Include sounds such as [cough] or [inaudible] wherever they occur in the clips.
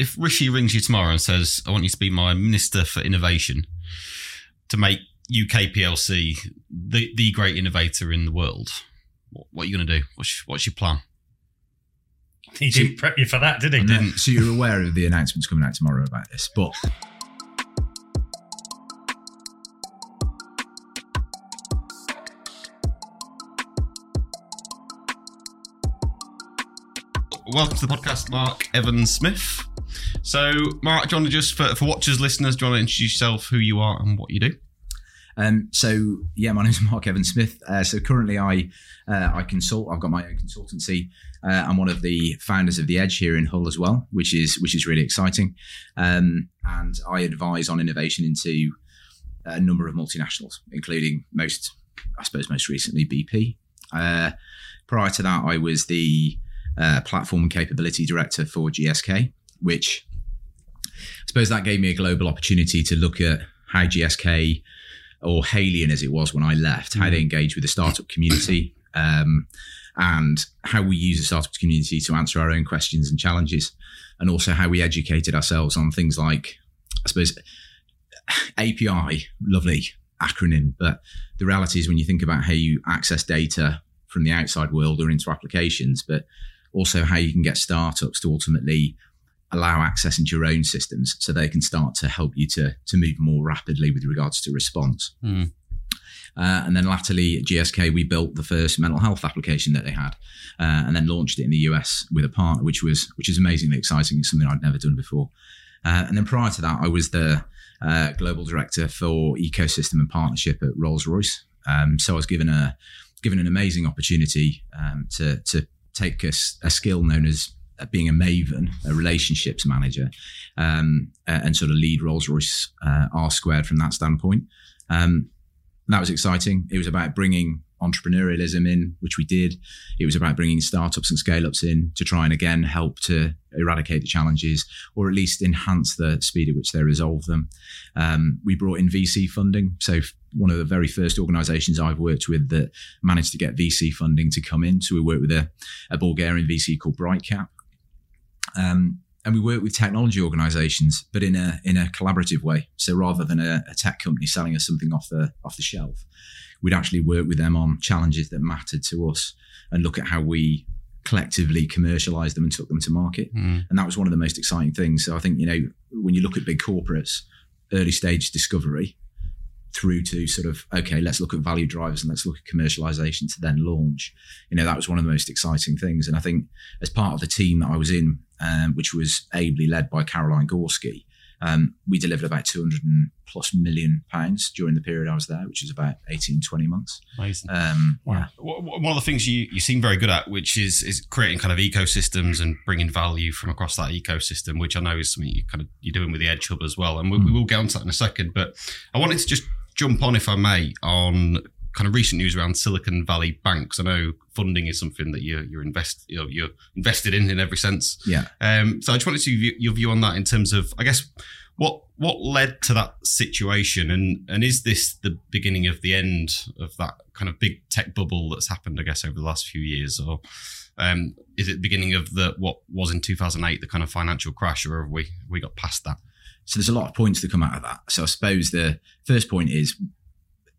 if Rishi rings you tomorrow and says, "I want you to be my minister for innovation to make UK PLC the the great innovator in the world," what, what are you going to do? What's, what's your plan? He didn't prep you for that, did he? didn't. So you're aware of the announcements coming out tomorrow about this, but Welcome to the podcast, Mark Evans Smith. So, Mark, do you want to just for, for watchers, listeners, do you want to introduce yourself, who you are, and what you do? Um, so yeah, my [laughs] name is Mark Evans Smith. Uh, so currently, I uh, I consult. I've got my own consultancy. Uh, I'm one of the founders of the Edge here in Hull as well, which is which is really exciting. Um, and I advise on innovation into a number of multinationals, including most, I suppose, most recently BP. Uh, prior to that, I was the uh, platform and capability director for GSK, which I suppose that gave me a global opportunity to look at how GSK or Haleon as it was when I left, how they engage with the startup community, um, and how we use the startup community to answer our own questions and challenges, and also how we educated ourselves on things like, I suppose, API, lovely acronym, but the reality is when you think about how you access data from the outside world or into applications, but also how you can get startups to ultimately allow access into your own systems so they can start to help you to, to move more rapidly with regards to response. Mm. Uh, and then latterly at GSK, we built the first mental health application that they had, uh, and then launched it in the US with a partner, which was which is amazingly exciting. It's something I'd never done before. Uh, and then prior to that, I was the uh, global director for ecosystem and partnership at Rolls Royce. Um, so I was given a given an amazing opportunity um, to to take a, a skill known as being a maven, a relationships manager, um, and sort of lead Rolls Royce uh, R squared from that standpoint. Um, that was exciting. It was about bringing entrepreneurialism in, which we did. It was about bringing startups and scale ups in to try and again help to eradicate the challenges or at least enhance the speed at which they resolve them. Um, we brought in VC funding. So, one of the very first organizations I've worked with that managed to get VC funding to come in. So, we worked with a, a Bulgarian VC called Brightcap. Um, and we work with technology organizations, but in a in a collaborative way. So rather than a, a, tech company selling us something off the off the shelf, we'd actually work with them on challenges that mattered to us and look at how we collectively commercialized them and took them to market. Mm. And that was one of the most exciting things. So I think you know when you look at big corporates, early stage discovery through to sort of okay let's look at value drivers and let's look at commercialization to then launch you know that was one of the most exciting things and i think as part of the team that i was in um, which was ably led by Caroline Gorski. Um, we delivered about 200 plus million pounds during the period I was there, which is about 18, 20 months. Amazing. Um, wow. One of the things you, you seem very good at, which is is creating kind of ecosystems and bringing value from across that ecosystem, which I know is something you kind of you're doing with the Edge Hub as well. And we, mm. we will get onto that in a second. But I wanted to just jump on, if I may, on kind of recent news around Silicon Valley banks. I know funding is something that you're you're invest you know, you're invested in in every sense. Yeah. Um, so I just wanted to see your view on that in terms of I guess what what led to that situation and and is this the beginning of the end of that kind of big tech bubble that's happened I guess over the last few years or um, is it the beginning of the what was in 2008 the kind of financial crash or have we we got past that? So there's a lot of points that come out of that. So I suppose the first point is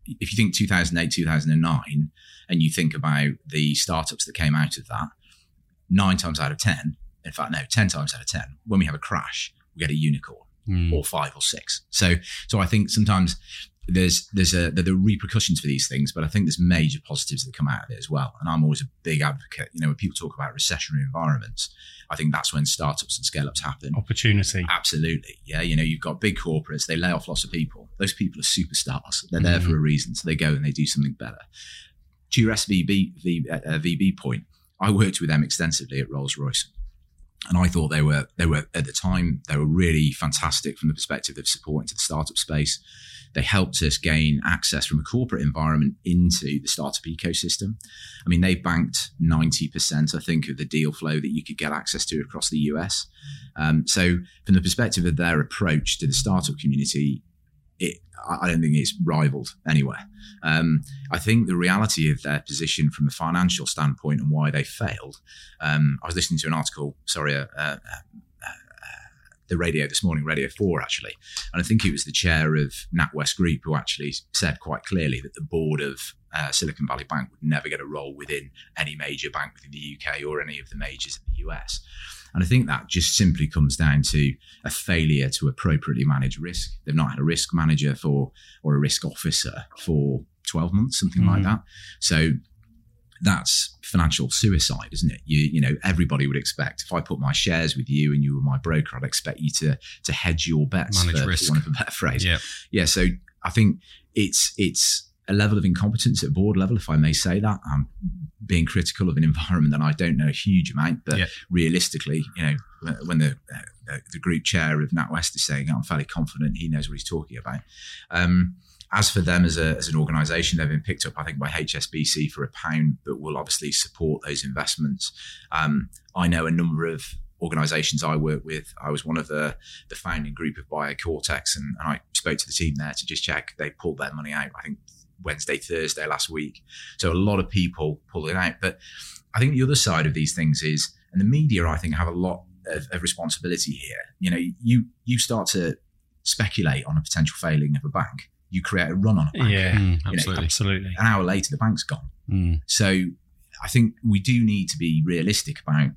if you think 2008, 2009, and you think about the startups that came out of that, nine times out of 10, in fact, no, 10 times out of 10, when we have a crash, we get a unicorn mm. or five or six. So, so I think sometimes there's there's a there are repercussions for these things, but I think there's major positives that come out of it as well. And I'm always a big advocate. You know, when people talk about recessionary environments, I think that's when startups and scale ups happen. Opportunity. Absolutely. Yeah. You know, you've got big corporates, they lay off lots of people. Those people are superstars. They're mm-hmm. there for a reason. So they go and they do something better. To your SVB v, uh, VB point, I worked with them extensively at Rolls Royce and I thought they were they were at the time they were really fantastic from the perspective of supporting to the startup space. They helped us gain access from a corporate environment into the startup ecosystem. I mean, they banked ninety percent, I think, of the deal flow that you could get access to across the US. Um, so, from the perspective of their approach to the startup community, it, I don't think it's rivaled anywhere. Um, I think the reality of their position from a financial standpoint and why they failed. Um, I was listening to an article, sorry, uh, uh, uh, the radio this morning, Radio 4, actually. And I think it was the chair of NatWest Group who actually said quite clearly that the board of uh, Silicon Valley Bank would never get a role within any major bank within the UK or any of the majors in the US. And I think that just simply comes down to a failure to appropriately manage risk. They've not had a risk manager for or a risk officer for 12 months, something like mm. that. So that's financial suicide, isn't it? You you know everybody would expect if I put my shares with you and you were my broker, I'd expect you to to hedge your bets, Manage for, risk. for want of a better phrase. Yeah. yeah. So I think it's it's a level of incompetence at board level, if I may say that. I'm being critical of an environment that I don't know a huge amount, but Yeah. realistically, you know, when the uh, the group chair of NatWest is saying, "I'm fairly confident he knows what he's talking about." Um, as for them as, a, as an organisation, they've been picked up, I think, by HSBC for a pound, but will obviously support those investments. Um, I know a number of organisations I work with. I was one of the, the founding group of BioCortex, and, and I spoke to the team there to just check. They pulled their money out, I think, Wednesday, Thursday last week. So a lot of people pulled it out. But I think the other side of these things is, and the media, I think, have a lot of, of responsibility here. You know, you you start to speculate on a potential failing of a bank. You create a run on a bank. Yeah, Mm, know, absolutely. absolutely. An hour later, the bank's gone. Mm. So I think we do need to be realistic about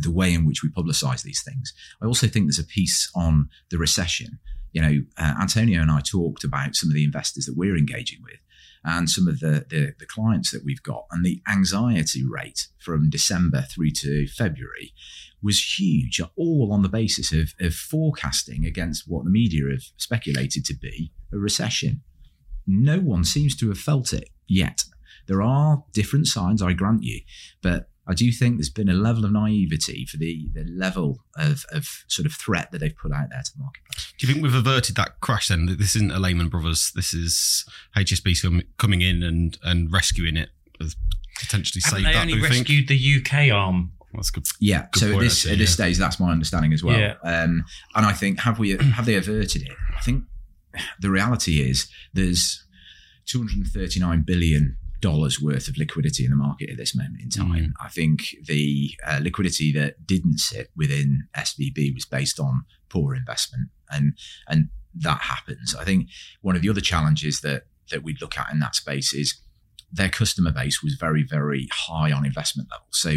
the way in which we publicise these things. I also think there's a piece on the recession. You know, uh, Antonio and I talked about some of the investors that we're engaging with and some of the, the, the clients that we've got. And the anxiety rate from December through to February was huge, all on the basis of, of forecasting against what the media have speculated to be a recession. No one seems to have felt it yet. There are different signs, I grant you, but I do think there's been a level of naivety for the, the level of, of sort of threat that they've put out there to the marketplace. Do you think we've averted that crash then? That This isn't a Lehman Brothers. This is HSBC com- coming in and, and rescuing it, has potentially Haven't saved they that. only do you think? rescued the UK arm? That's good. Yeah. Good so at this at this yeah. stage, that's my understanding as well. Yeah. Um, and I think have we have they averted it? I think the reality is there's 239 billion dollars worth of liquidity in the market at this moment in time. Mm. I think the uh, liquidity that didn't sit within SVB was based on poor investment, and and that happens. I think one of the other challenges that that we'd look at in that space is their customer base was very very high on investment levels. So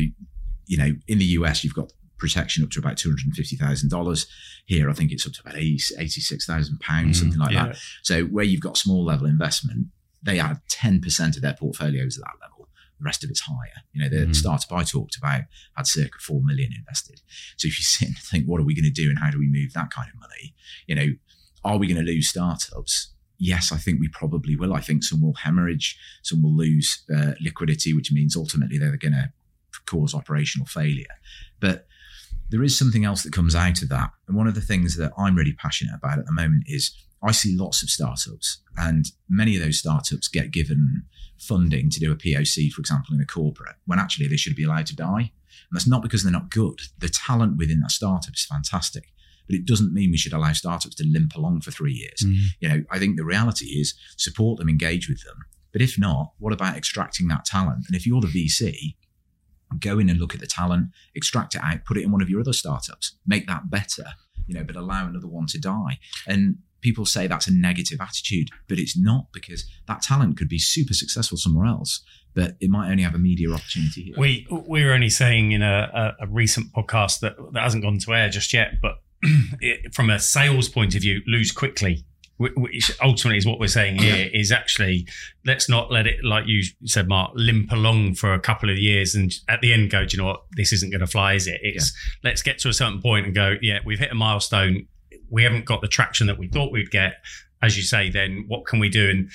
you know, in the US, you've got protection up to about two hundred and fifty thousand dollars. Here, I think it's up to about 86,000 pounds, Mm, something like yeah. that. So where you've got small level investment, they had ten percent of their portfolios at that level. The rest of it's higher. You know, the Mm. startup I talked about had circa four million invested. So if you sit and think, what are we going to do, and how do we move that kind of money? You know, are we going to lose startups? Yes, I think we probably will. I think some will hemorrhage, some will lose uh, liquidity, which means ultimately they're going to cause operational failure. But there is something else that comes out of that. And one of the things that I'm really passionate about at the moment is I see lots of startups, and many of those startups get given funding to do a POC, for example, in a corporate, when actually they should be allowed to die. And that's not because they're not good. The talent within that startup is fantastic, but it doesn't mean we should allow startups to limp along for three years. Mm. You know, I think the reality is support them, engage with them. But if not, what about extracting that talent? And if you're the VC, go in and look at the talent, extract it out, put it in one of your other startups, make that better, you know, but allow another one to die. And people say that's a negative attitude, but it's not because that talent could be super successful somewhere else, but it might only have a media opportunity here. We we were only saying in a, a, a recent podcast that that hasn't gone to air just yet, but [clears throat] it, from a sales point of view, lose quickly. Which ultimately is what we're saying here is actually let's not let it, like you said, Mark, limp along for a couple of years and at the end go, do you know what, this isn't going to fly, is it? It's let's get to a certain point and go, yeah, we've hit a milestone. We haven't got the traction that we thought we'd get. As you say, then what can we do? And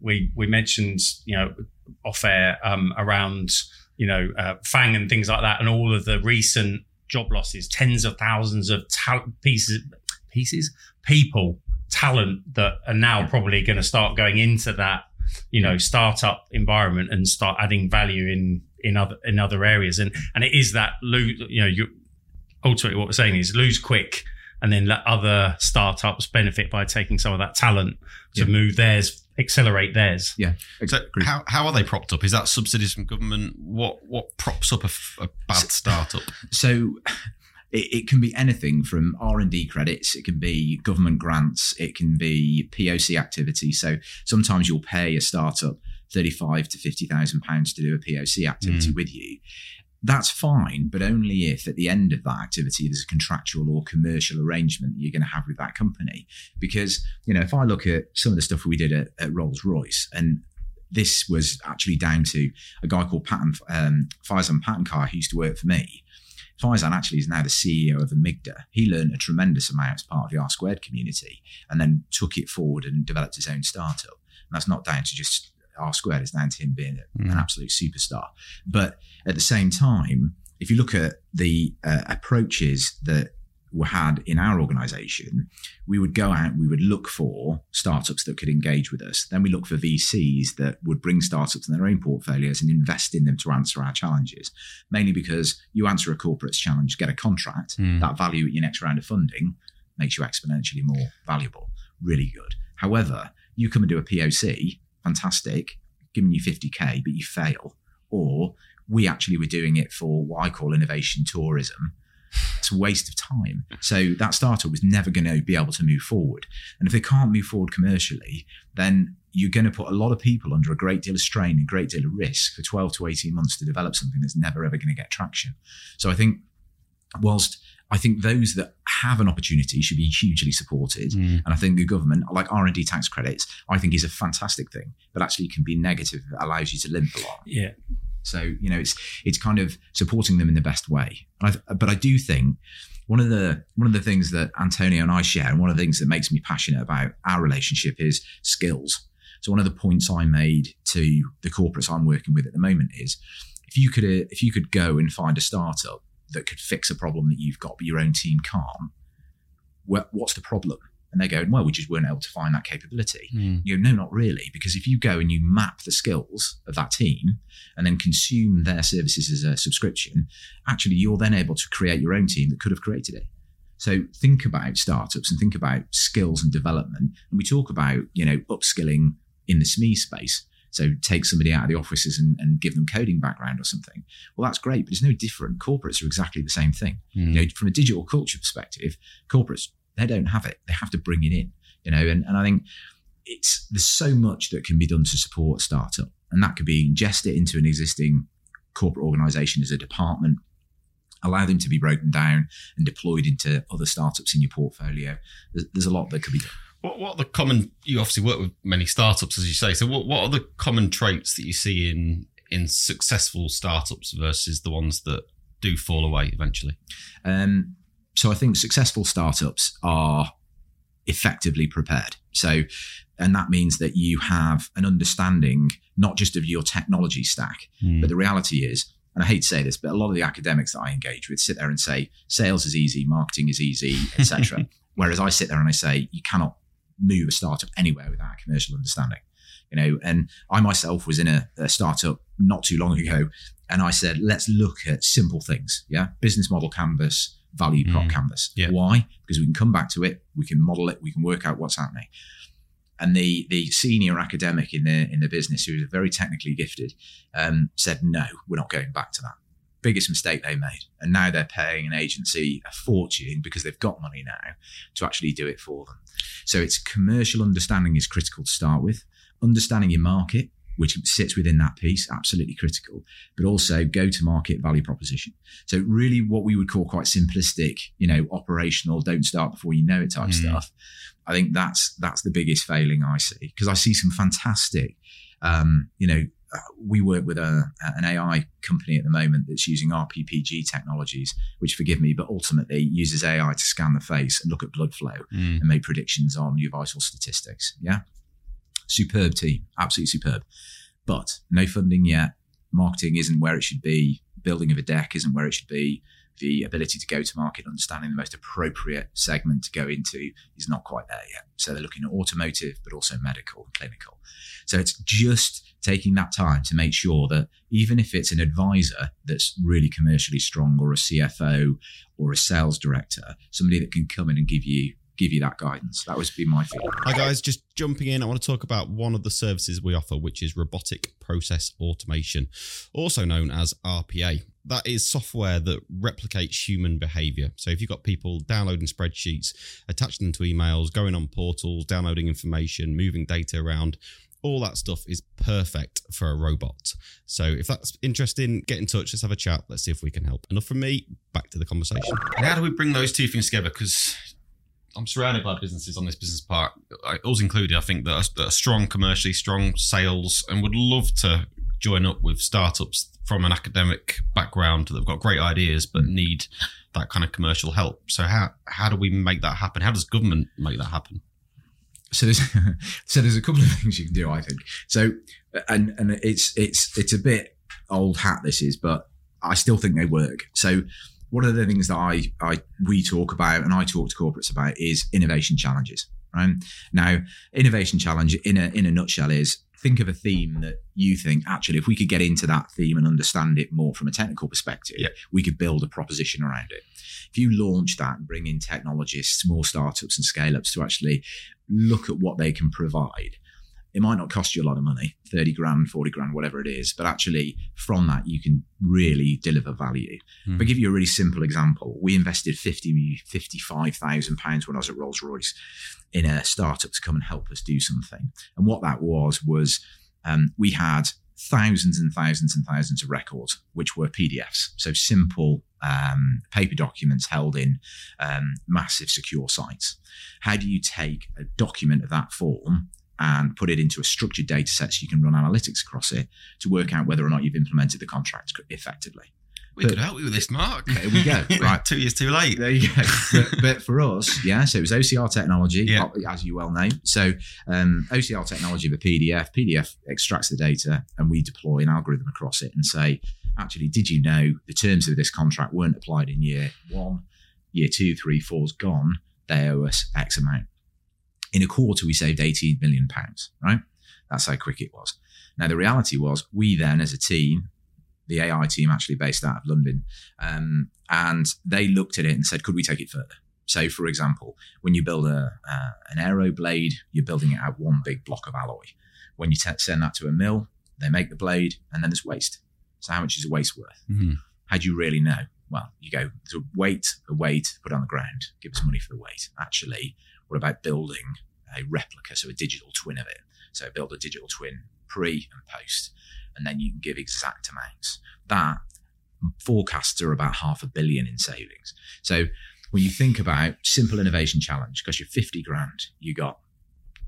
we we mentioned, you know, off air um, around you know uh, FAANG and things like that, and all of the recent job losses, tens of thousands of tal- pieces, pieces, people, talent that are now probably going to start going into that you know startup environment and start adding value in in other in other areas, and and it is that lose. You know, you ultimately what we're saying is lose quick. And then let other startups benefit by taking some of that talent to Yeah. move theirs, accelerate theirs. Yeah. So Agree. how, how are they propped up? Is that subsidies from government? What what props up a bad startup? So it, it can be anything from R and D credits, it can be government grants, it can be POC activity. So sometimes you'll pay a startup thirty-five to fifty thousand pounds to do a POC activity Mm. with you. That's fine, but only if at the end of that activity there's a contractual or commercial arrangement that you're going to have with that company. Because you know, if I look at some of the stuff we did at, at Rolls Royce, and this was actually down to a guy called Patton um, Faizan Patankar who used to work for me. Faizan actually is now the CEO of Amygda. He learned a tremendous amount as part of the R squared community and then took it forward and developed his own startup. And that's not down to just R squared, is down to him being an Mm. absolute superstar. But at the same time, if you look at the uh, approaches that were had in our organization, we would go out, we would look for startups that could engage with us. Then we look for VCs that would bring startups in their own portfolios and invest in them to answer our challenges. Mainly because you answer a corporate's challenge, get a contract, Mm. that value at your next round of funding makes you exponentially more valuable. Really good. However, you come and do a POC, fantastic, giving you 50k, but you fail. Or we actually were doing it for what I call innovation tourism. It's a waste of time. So that startup was never going to be able to move forward. And if they can't move forward commercially, then you're going to put a lot of people under a great deal of strain and great deal of risk for 12 to 18 months to develop something that's never ever going to get traction. So I think whilst I think those that have an opportunity should be hugely supported, Mm. and I think the government, like R and D tax credits, I think is a fantastic thing, but actually can be negative if it allows you to limp a lot. Yeah. So you know, it's it's kind of supporting them in the best way. And I, but I do think one of the one of the things that Antonio and I share, and one of the things that makes me passionate about our relationship is skills. So one of the points I made to the corporates I'm working with at the moment is, if you could uh, if you could go and find a startup that could fix a problem that you've got, but your own team can't, wha- what's the problem? And they're going, well, we just weren't able to find that capability. Mm. You go, no, not really. Because if you go and you map the skills of that team and then consume their services as a subscription, actually, you're then able to create your own team that could have created it. So think about startups and think about skills and development. And we talk about, you know, upskilling in the SME space. So take somebody out of the offices and, and give them coding background or something. Well, that's great, but it's no different. Corporates are exactly the same thing Mm. you know, from a digital culture perspective, corporates they don't have it. They have to bring it in, you know. And, and I think it's there's so much that can be done to support a startup, and that could be ingest it into an existing corporate organisation as a department, allow them to be broken down and deployed into other startups in your portfolio. There's, there's a lot that could be done. What, what are the common? You obviously work with many startups, as you say. So, what, what are the common traits that you see in in successful startups versus the ones that do fall away eventually? Um, so I think successful startups are effectively prepared. So, and that means that you have an understanding not just of your technology stack, but the reality is, and I hate to say this, but a lot of the academics that I engage with sit there and say sales is easy, marketing is easy, etc. [laughs] Whereas I sit there and I say you cannot move a startup anywhere without a commercial understanding. You know, and I myself was in a, a startup not too long ago, and I said, let's look at simple things. Yeah, business model canvas, value prop Mm. canvas. Yeah. Why? Because we can come back to it, we can model it, we can work out what's happening. And the the senior academic in the in the business, who was very technically gifted, um, said, "No, we're not going back to that." Biggest mistake they made, and now they're paying an agency a fortune because they've got money now to actually do it for them. So it's commercial understanding is critical to start with. Understanding your market, which sits within that piece, absolutely critical, but also go to market value proposition. So really what we would call quite simplistic, you know, operational, don't start before you know it type Mm. stuff. I think that's that's the biggest failing I see because I see some fantastic, um, you know, we work with a, an AI company at the moment that's using RPPG technologies, which forgive me, but ultimately uses AI to scan the face and look at blood flow Mm. and make predictions on your vital statistics. Yeah. Superb team, absolutely superb. But no funding yet. Marketing isn't where it should be. Building of a deck isn't where it should be. The ability to go to market, understanding the most appropriate segment to go into is not quite there yet. So they're looking at automotive, but also medical and clinical. So it's just taking that time to make sure that even if it's an advisor that's really commercially strong or a CFO or a sales director, somebody that can come in and give you give you that guidance. That would be my feeling. Hi guys, just jumping in. I want to talk about one of the services we offer, which is robotic process automation, also known as RPA. that is software that replicates human behavior. So if you've got people downloading spreadsheets, attaching them to emails, going on portals, downloading information, moving data around, all that stuff is perfect for a robot. So if that's interesting, get in touch. Let's have a chat. Let's see if we can help. Enough from me. Back to the conversation. And how do we bring those two things together? Because I'm surrounded by businesses on this business park, us included. I think that are, that are strong commercially, strong sales, and would love to join up with startups from an academic background that have got great ideas but need that kind of commercial help. So how how do we make that happen? How does government make that happen? So there's [laughs] so there's a couple of things you can do i think. So and and it's it's it's a bit old hat this is but i still think they work. So one of the things that i i we talk about and i talk to corporates about is innovation challenges right? Now innovation challenge in a in a nutshell is think of a theme that you think actually if we could get into that theme and understand it more from a technical perspective Yeah. we could build a proposition around it. If you launch that and bring in technologists small startups and scale ups to actually look at what they can provide. It might not cost you a lot of money, 30 grand, 40 grand, whatever it is, but actually from that, you can really deliver value. If I give you a really simple example, we invested 50, 55,000 pounds when I was at Rolls Royce in a startup to come and help us do something. And what that was, was um, we had thousands and thousands and thousands of records, which were PDFs. So simple um, paper documents held in um, massive secure sites. How do you take a document of that form and put it into a structured data set so you can run analytics across it to work out whether or not you've implemented the contract effectively? We But- could help you with this, Mark. There we go. [laughs] Right. two years too late. There you go. but, but for us, yeah, so it was OCR technology, Yeah. as you well know. So um, OCR technology of a PDF, PDF extracts the data and we deploy an algorithm across it and say, actually, did you know the terms of this contract weren't applied in year one, year two, three, four's gone. They owe us X amount. In a quarter, we saved 18 million pounds, right? That's how quick it was. Now, the reality was we then, as a team, the AI team actually based out of London, um, and they looked at it and said, could we take it further? So, for example, when you build a uh, an aero blade, you're building it out one big block of alloy. When you t- send that to a mill, they make the blade, and then there's waste. So, how much is a waste worth? Mhm. How do you really know? Well, you go to weight, a weight, put on the ground, give us money for the weight. Actually, what about building a replica, so a digital twin of it? So build a digital twin pre and post, and then you can give exact amounts. That forecasts are about half a billion in savings. So when you think about simple innovation challenge, because you're 50 grand, you got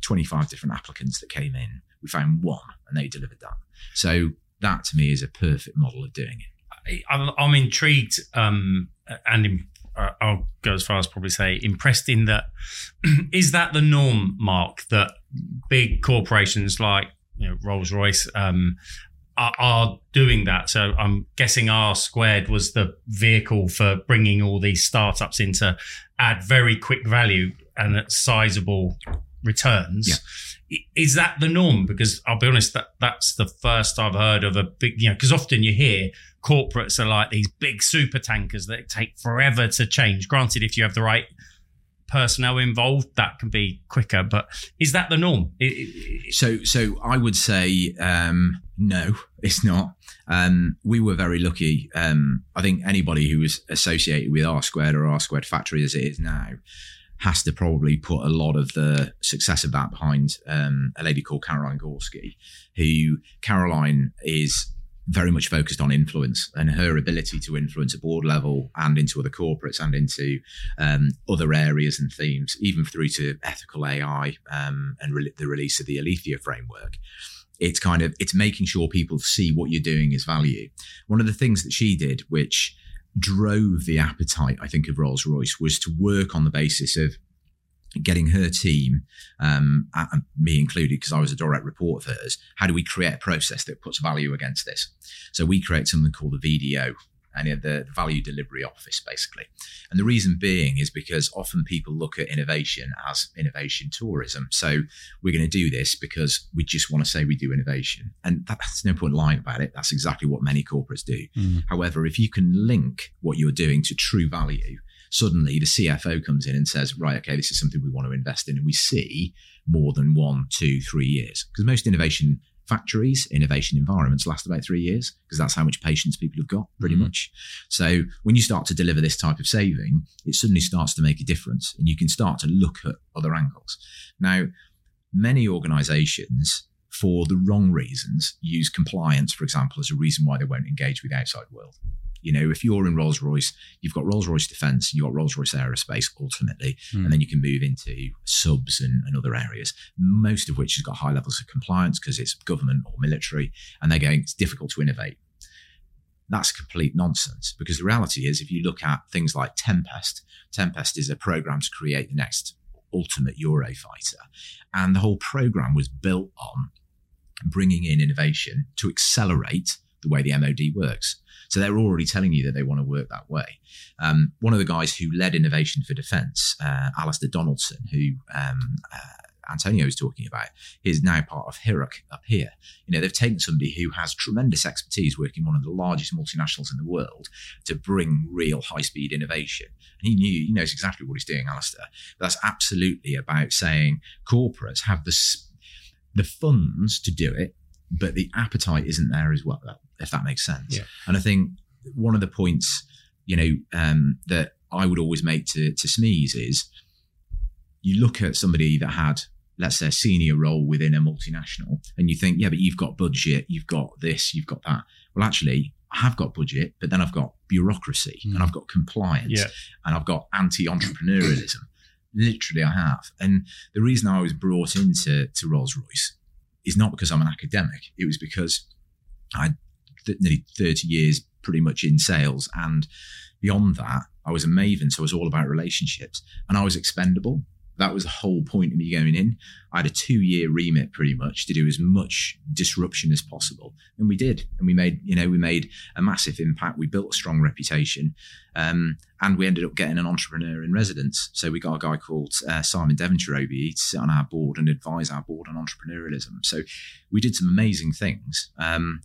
25 different applicants that came in. We found one and they delivered that. So that to me is a perfect model of doing it. I'm, intrigued um, and im- uh, I'll go as far as probably say impressed in that [clears throat] is that the norm, Mark, that big corporations like you know, Rolls Royce um, are, are doing that. So I'm guessing R squared was the vehicle for bringing all these startups in to add very quick value and at sizable returns. I- Is that the norm? Because I'll be honest, that that's the first I've heard of a big, you know, because often you hear corporates are like these big super tankers that take forever to change. Granted, if you have the right personnel involved, that can be quicker. But is that the norm? So, so I would say um, no, [laughs] it's not. Um, we were very lucky. Um, I think anybody who was associated with R squared or R squared factory as it is now has to probably put a lot of the success of that behind um, a lady called Caroline Gorski, who Caroline is very much focused on influence and her ability to influence at board level and into other corporates and into um, other areas and themes, even through to ethical AI um, and re- the release of the Aletheia framework. It's kind of it's making sure people see what you're doing is value. One of the things that she did, which drove the appetite, I think, of Rolls Royce, was to work on the basis of getting her team, um, and me included, because I was a direct report of hers. How do we create a process that puts value against this? So we create something called the VDO, and the value delivery office, basically. And the reason being is because often people look at innovation as innovation tourism. So we're going to do this because we just want to say we do innovation, and that's no point lying about it. That's exactly what many corporates do. Mm. However, if you can link what you're doing to true value, suddenly the CFO comes in and says, right, okay, this is something we want to invest in. And we see more than one, two, three years. Because most innovation factories, innovation environments last about three years because that's how much patience people have got, pretty Mhm. much. So when you start to deliver this type of saving, it suddenly starts to make a difference and you can start to look at other angles. Now, many organizations, for the wrong reasons, use compliance, for example, as a reason why they won't engage with the outside world. You know, if you're in Rolls Royce, you've got Rolls Royce Defence, you've got Rolls Royce Aerospace ultimately, Mm. and then you can move into subs and, and other areas, most of which has got high levels of compliance because it's government or military, and they're going, it's difficult to innovate. That's complete nonsense because the reality is, if you look at things like Tempest, Tempest is a program to create the next ultimate Eurofighter, and the whole program was built on bringing in innovation to accelerate the way the MOD works. So they're already telling you that they want to work that way. Um, one of the guys who led innovation for defence, uh, Alistair Donaldson, who um, uh, Antonio was talking about, is now part of HIROC up here. You know, they've taken somebody who has tremendous expertise working one of the largest multinationals in the world to bring real high-speed innovation. And he knew, he knows exactly what he's doing, Alistair. But that's absolutely about saying corporates have the the funds to do it, but the appetite isn't there as well. If that makes sense. Yeah. And I think one of the points, you know, um, that I would always make to to SMEs is you look at somebody that had, let's say, a senior role within a multinational, and you think, yeah, but you've got budget, you've got this, you've got that. Well, actually, I have got budget, but then I've got bureaucracy Mm. and I've got compliance Yeah. and I've got anti-entrepreneurialism. Literally, I have. And the reason I was brought into to Rolls Royce is not because I'm an academic. It was because I th- nearly 30 years pretty much in sales. And beyond that, I was a maven. So it was all about relationships and I was expendable. That was the whole point of me going in. I had a two year remit pretty much to do as much disruption as possible. And we did. And we made, you know, we made a massive impact. We built a strong reputation. Um, and we ended up getting an entrepreneur in residence. So we got a guy called uh, Simon Devonshire OBE to sit on our board and advise our board on entrepreneurialism. So we did some amazing things. Um,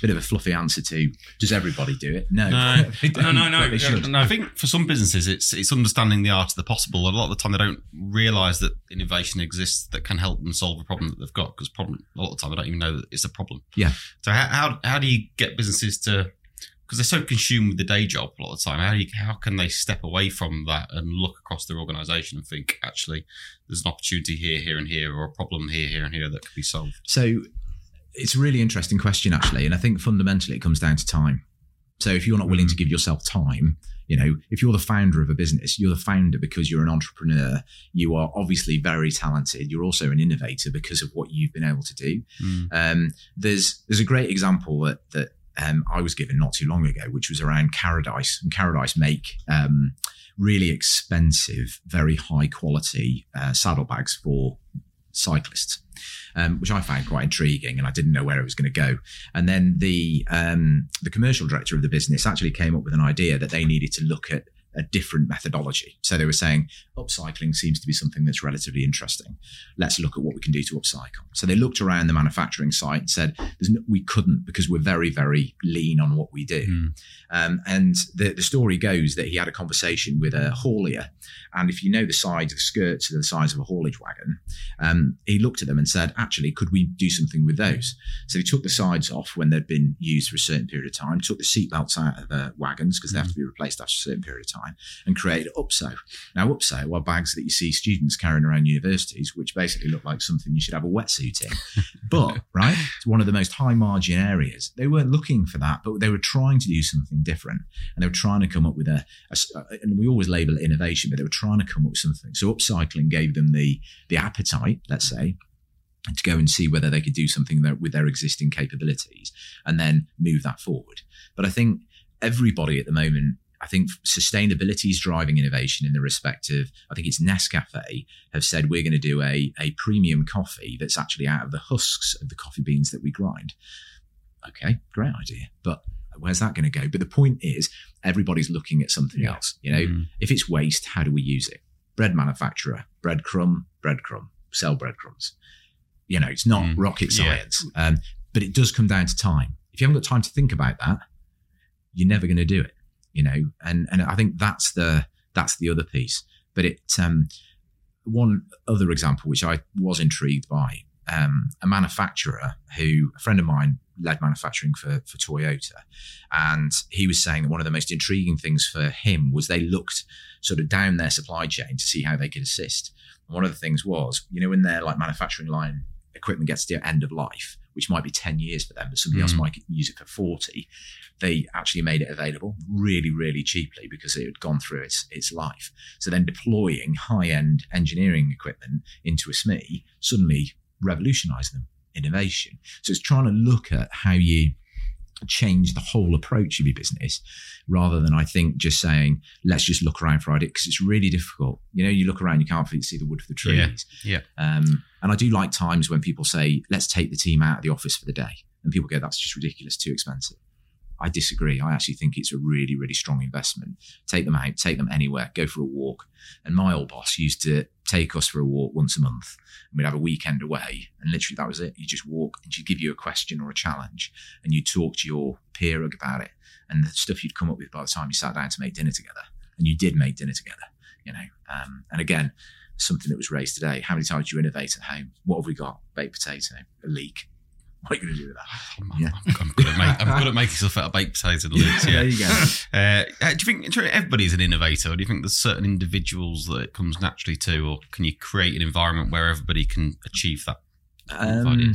bit of a fluffy answer to does everybody do it? No, No. [laughs] They No, no, no, [laughs] but they should. no. I think for some businesses, it's it's understanding the art of the possible. A lot of the time, they don't realise that innovation exists that can help them solve a problem that they've got. Because problem a lot of the time, they don't even know that it's a problem. Yeah. So how how, how do you get businesses to because they're so consumed with the day job a lot of the time? How do you, how can they step away from that and look across their organisation and think actually there's an opportunity here, here, and here, or a problem here, here, and here that could be solved? So it's a really interesting question, actually. And I think fundamentally it comes down to time. So if you're not willing to give yourself time, you know, if you're the founder of a business, you're the founder because you're an entrepreneur. You are obviously very talented. You're also an innovator because of what you've been able to do. Um, there's there's a great example that that um, I was given not too long ago, which was around Caradice. And Caradice make um, really expensive, very high quality uh, saddlebags for cyclists, um, which I found quite intriguing, and I didn't know where it was going to go. And then the um, the commercial director of the business actually came up with an idea that they needed to look at a different methodology. So they were saying upcycling seems to be something that's relatively interesting. Let's look at what we can do to upcycle. So they looked around the manufacturing site and said, no, "We couldn't because we're very, very lean on what we do." Mm. Um, and the, the story goes that he had a conversation with a haulier. And if you know the sides of the skirts are the size of a haulage wagon, um, he looked at them and said, actually, could we do something with those? So he took the sides off when they'd been used for a certain period of time, took the seatbelts out of the wagons because they have to be replaced after a certain period of time, and created upso. Now, upso are bags that you see students carrying around universities, which basically look like something you should have a wetsuit in. [laughs] but, right, it's one of the most high margin areas. They weren't looking for that, but they were trying to do something different. And they were trying to come up with a, uh, and we always label it innovation, but they were trying to come up with something. So upcycling gave them the the appetite, let's say, to go and see whether they could do something that, with their existing capabilities and then move that forward. But I think everybody at the moment, I think sustainability is driving innovation in the respect of, I think it's Nescafe have said we're going to do a, a premium coffee that's actually out of the husks of the coffee beans that we grind. Okay, great idea. But where's that going to go? But the point is, everybody's looking at something Yeah. else. You know, Mm. if it's waste, how do we use it? Bread manufacturer, breadcrumb, breadcrumb, sell breadcrumbs. You know, it's not Mm. rocket Yeah. science, um, but it does come down to time. If you haven't got time to think about that, you're never going to do it. You know, and and I think that's the that's the other piece. But it um, one other example which I was intrigued by um, a manufacturer who a friend of mine led manufacturing for for Toyota, and he was saying that one of the most intriguing things for him was they looked sort of down their supply chain to see how they could assist. And one of the things was, you know, when their like manufacturing line equipment gets to the end of life, which might be 10 years for them, but somebody else Mm. might use it for 40, they actually made it available really, really cheaply because it had gone through its, its life. So then deploying high end engineering equipment into a SME suddenly revolutionized them innovation. So it's trying to look at how you change the whole approach of your business rather than I think just saying, let's just look around for ideas because it's really difficult. You know, you look around, you can't see the wood for the trees. Yeah, Um, and I do like times when people say, let's take the team out of the office for the day. And people go, that's just ridiculous, too expensive. I disagree. I actually think it's a really, really strong investment. Take them out, take them anywhere, go for a walk. And my old boss used to take us for a walk once a month. And we'd have a weekend away. And literally that was it. You just walk and she'd give you a question or a challenge and you'd talk to your peer about it and the stuff you'd come up with by the time you sat down to make dinner together. And you did make dinner together, you know. Um, and again, something that was raised today. How many times do you innovate at home? What have we got? Baked potato, a leek. What are you going to do with that? I'm, Yeah. I'm, I'm good at make, I'm good at making stuff out of baked potatoes and leeks. there Yeah. you go. Uh, uh, do you think do you everybody's an innovator, or do you think there's certain individuals that it comes naturally to, or can you create an environment where everybody can achieve that? Um.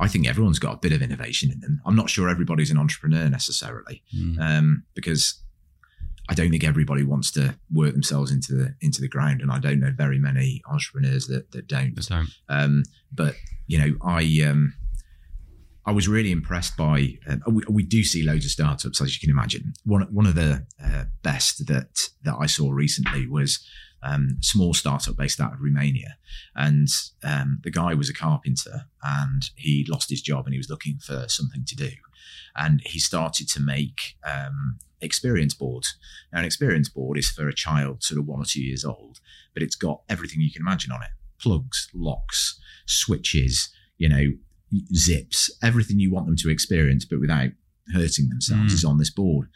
I think everyone's got a bit of innovation in them. I'm not sure everybody's an entrepreneur necessarily, Mm. um, because I don't think everybody wants to work themselves into the into the ground, and I don't know very many entrepreneurs that that don't. So, Um, but you know, I um, I was really impressed by. Uh, we, we do see loads of startups, as you can imagine. One one of the uh, best that that I saw recently was um, small startup based out of Romania, and um, the guy was a carpenter, and he lost his job, and he was looking for something to do, and he started to make um, experience boards. Now, an experience board is for a child, sort of one or two years old, but it's got everything you can imagine on it: plugs, locks, switches, you know, zips, everything you want them to experience, but without hurting themselves Mm. is on this board.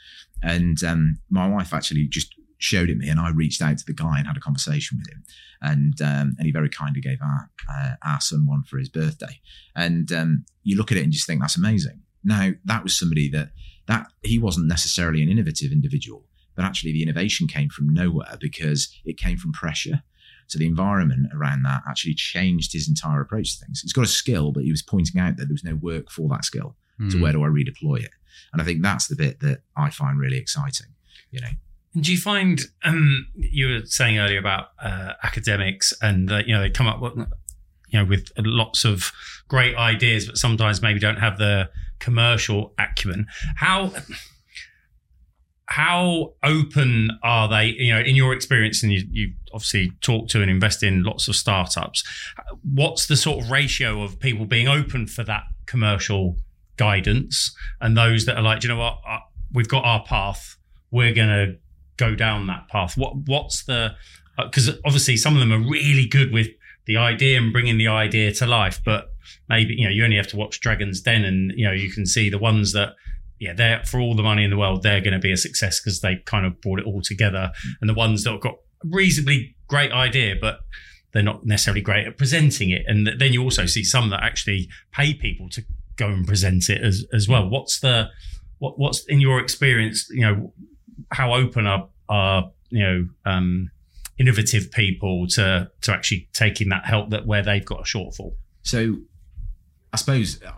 And um, my wife actually just showed it me, and I reached out to the guy and had a conversation with him, and um, and he very kindly gave our uh, our son one for his birthday. And um, you look at it and just think that's amazing. Now that was somebody that that he wasn't necessarily an innovative individual, but actually the innovation came from nowhere because it came from pressure. So the environment around that actually changed his entire approach to things. He's got a skill, but he was pointing out that there was no work for that skill. So mm. where do I redeploy it? And I think that's the bit that I find really exciting. You know, And do you find um, you were saying earlier about uh, academics and uh, you know they come up with you know with lots of great ideas, but sometimes maybe don't have the commercial acumen. How how open are they? You know, in your experience, and you, you obviously talk to and invest in lots of startups. What's the sort of ratio of people being open for that commercial guidance and those that are like, "Do you know what, uh, we've got our path, we're going to go down that path. What what's the because obviously some of them are really good with the idea and bringing the idea to life, but maybe you know you only have to watch Dragon's Den and you know you can see the ones that yeah they're for all the money in the world they're going to be a success because they kind of brought it all together, and the ones that have got a reasonably great idea but they're not necessarily great at presenting it, and then you also see some that actually pay people to go and present it as as well. What's the what, what's in your experience? You know, how open are are you know um, innovative people to to actually taking that help that where they've got a shortfall? so I suppose uh,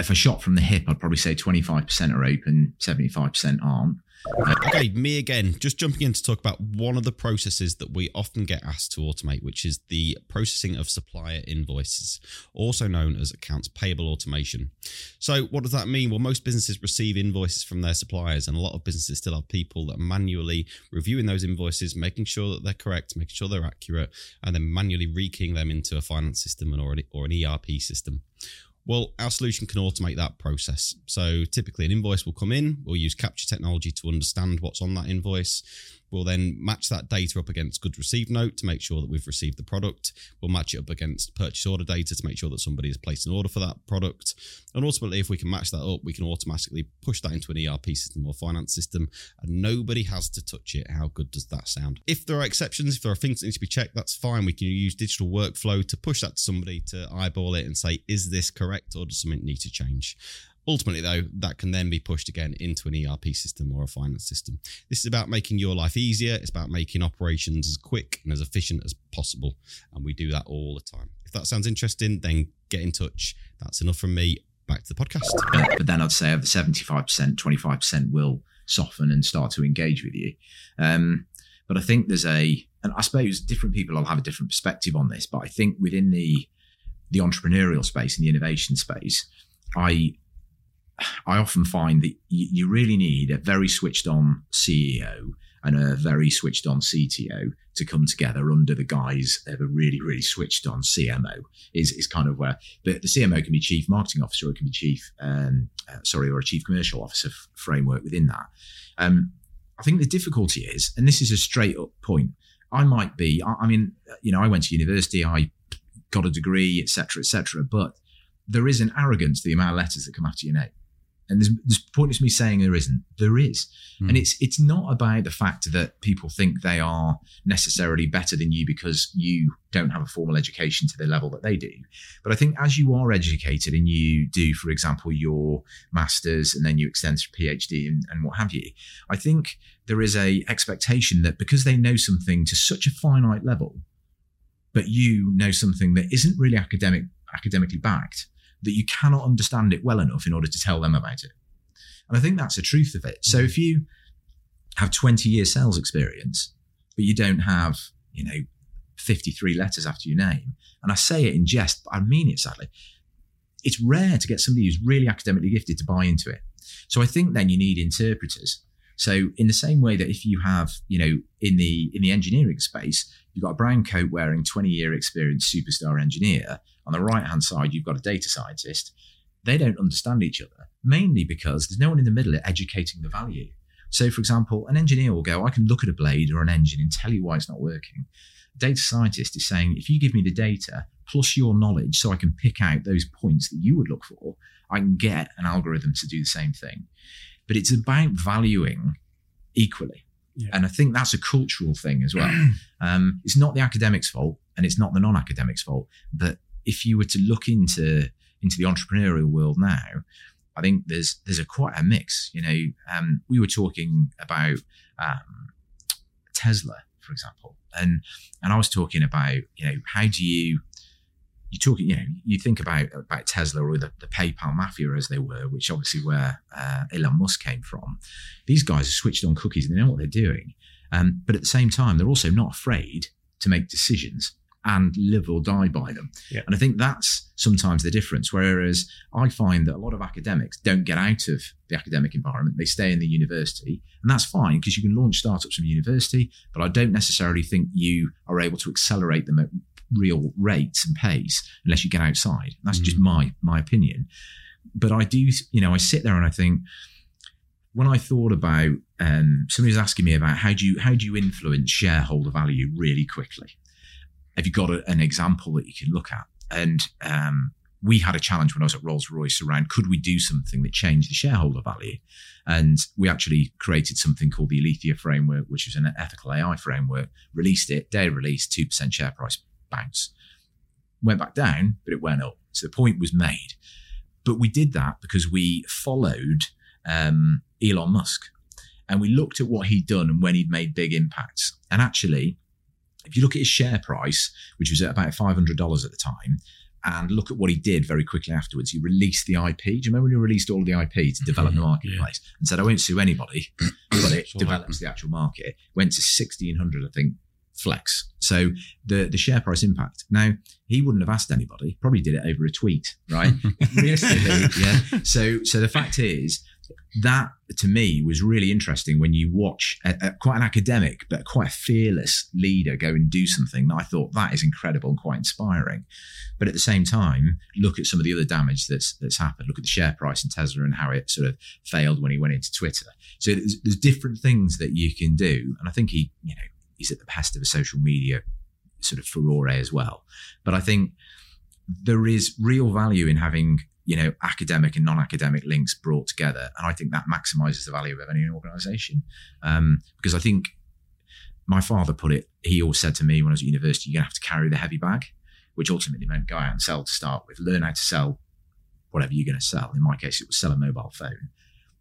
if I shot from the hip, I'd probably say twenty five percent are open, seventy five percent aren't. Uh, okay, me again. Just jumping in to talk about one of the processes that we often get asked to automate, which is the processing of supplier invoices, also known as accounts payable automation. So, what does that mean? Well, most businesses receive invoices from their suppliers, and a lot of businesses still have people that are manually reviewing those invoices, making sure that they're correct, making sure they're accurate, and then manually rekeying them into a finance system or an, or an ERP system. Well, our solution can automate that process. So typically, an invoice will come in. We'll use capture technology to understand what's on that invoice. We'll then match that data up against good received note to make sure that we've received the product. We'll match it up against purchase order data to make sure that somebody has placed an order for that product. And ultimately, if we can match that up, we can automatically push that into an ERP system or finance system, and nobody has to touch it. How good does that sound? If there are exceptions, if there are things that need to be checked, that's fine. We can use digital workflow to push that to somebody to eyeball it and say, is this correct or does something need to change? Ultimately, though, that can then be pushed again into an ERP system or a finance system. This is about making your life easier. It's about making operations as quick and as efficient as possible. And we do that all the time. If that sounds interesting, then get in touch. That's enough from me. Back to the podcast. But, but then I'd say of the 75%, 25% will soften and start to engage with you. Um, but I think there's a, and I suppose different people will have a different perspective on this, but I think within the the entrepreneurial space and the innovation space, I I often find that you, really need a very switched on CEO and a very switched on CTO to come together under the guise of a really, really switched on CMO is, is kind of where the, the CMO can be chief marketing officer or it can be chief, um, uh, sorry, or a chief commercial officer f- framework within that. Um, I think the difficulty is, and this is a straight up point, I might be, I, I mean, you know, I went to university, I got a degree, etc., etc., but there is an arrogance to the amount of letters that come after your name and there's, there's pointless me saying there isn't. There is, mm. and it's it's not about the fact that people think they are necessarily better than you because you don't have a formal education to the level that they do. But I think as you are educated and you do, for example, your masters and then you extend to PhD and, and what have you, I think there is a expectation that because they know something to such a finite level, but you know something that isn't really academic academically backed that you cannot understand it well enough in order to tell them about it. And I think that's the truth of it. So mm-hmm. if you have 20 years sales experience, but you don't have, you know, 53 letters after your name, and I say it in jest, but I mean it sadly, it's rare to get somebody who's really academically gifted to buy into it. So I think then you need interpreters. So in the same way that if you have, you know, in the in the engineering space, you've got a brown coat wearing 20 year experience superstar engineer on the right hand side, you've got a data scientist. They don't understand each other, mainly because there's no one in the middle educating the value. So, for example, an engineer will go, I can look at a blade or an engine and tell you why it's not working. A data scientist is saying, if you give me the data plus your knowledge so I can pick out those points that you would look for, I can get an algorithm to do the same thing. But it's about valuing equally. Yeah. And I think that's a cultural thing as well. [clears throat] um, it's not the academics' fault and it's not the non academics' fault, but if you were to look into into the entrepreneurial world now, I think there's there's a quite a mix. You know, um, we were talking about um, Tesla, for example, and and I was talking about you know how do you you talk you know you think about about Tesla or the, the PayPal mafia as they were, which obviously where uh, Elon Musk came from. These guys are switched on cookies and they know what they're doing, um, but at the same time they're also not afraid to make decisions and live or die by them. Yeah. And I think that's sometimes the difference. Whereas I find that a lot of academics don't get out of the academic environment, they stay in the university. And that's fine because you can launch startups from university, but I don't necessarily think you are able to accelerate them at real rates and pace unless you get outside. That's mm. just my my opinion. But I do, you know, I sit there and I think when I thought about um, somebody was asking me about how do you how do you influence shareholder value really quickly, have you got a, an example that you can look at? And um, we had a challenge when I was at Rolls Royce around could we do something that changed the shareholder value? And we actually created something called the Aletheia framework, which is an ethical AI framework, released it, day release, 2% share price bounce. Went back down, but it went up. So the point was made. But we did that because we followed um, Elon Musk and we looked at what he'd done and when he'd made big impacts. And actually, if you look at his share price, which was at about $500 at the time, and look at what he did very quickly afterwards. He released the IP. Do you remember when he released all of the IP to mm-hmm. develop the marketplace yeah. and said, I won't sue anybody, [coughs] but it develops the actual market? Went to 1600, I think, flex. So the, the share price impact. Now, he wouldn't have asked anybody, probably did it over a tweet, right? [laughs] Yeah. So, so the fact is, that to me was really interesting when you watch a, a, quite an academic but quite a fearless leader go and do something I thought that is incredible and quite inspiring. But at the same time, look at some of the other damage that's that's happened. Look at the share price in Tesla and how it sort of failed when he went into Twitter. So there's, there's different things that you can do, and I think he, you know, he's at the pest of a social media sort of furore as well. But I think there is real value in having you know academic and non-academic links brought together. And i think that maximizes the value of any organization. Um, because i think my father put it he always said to me when i was at university you're going to have to carry the heavy bag which ultimately meant go out and sell to start with. Learn how to sell whatever you're going to sell. In my case it was sell a mobile phone.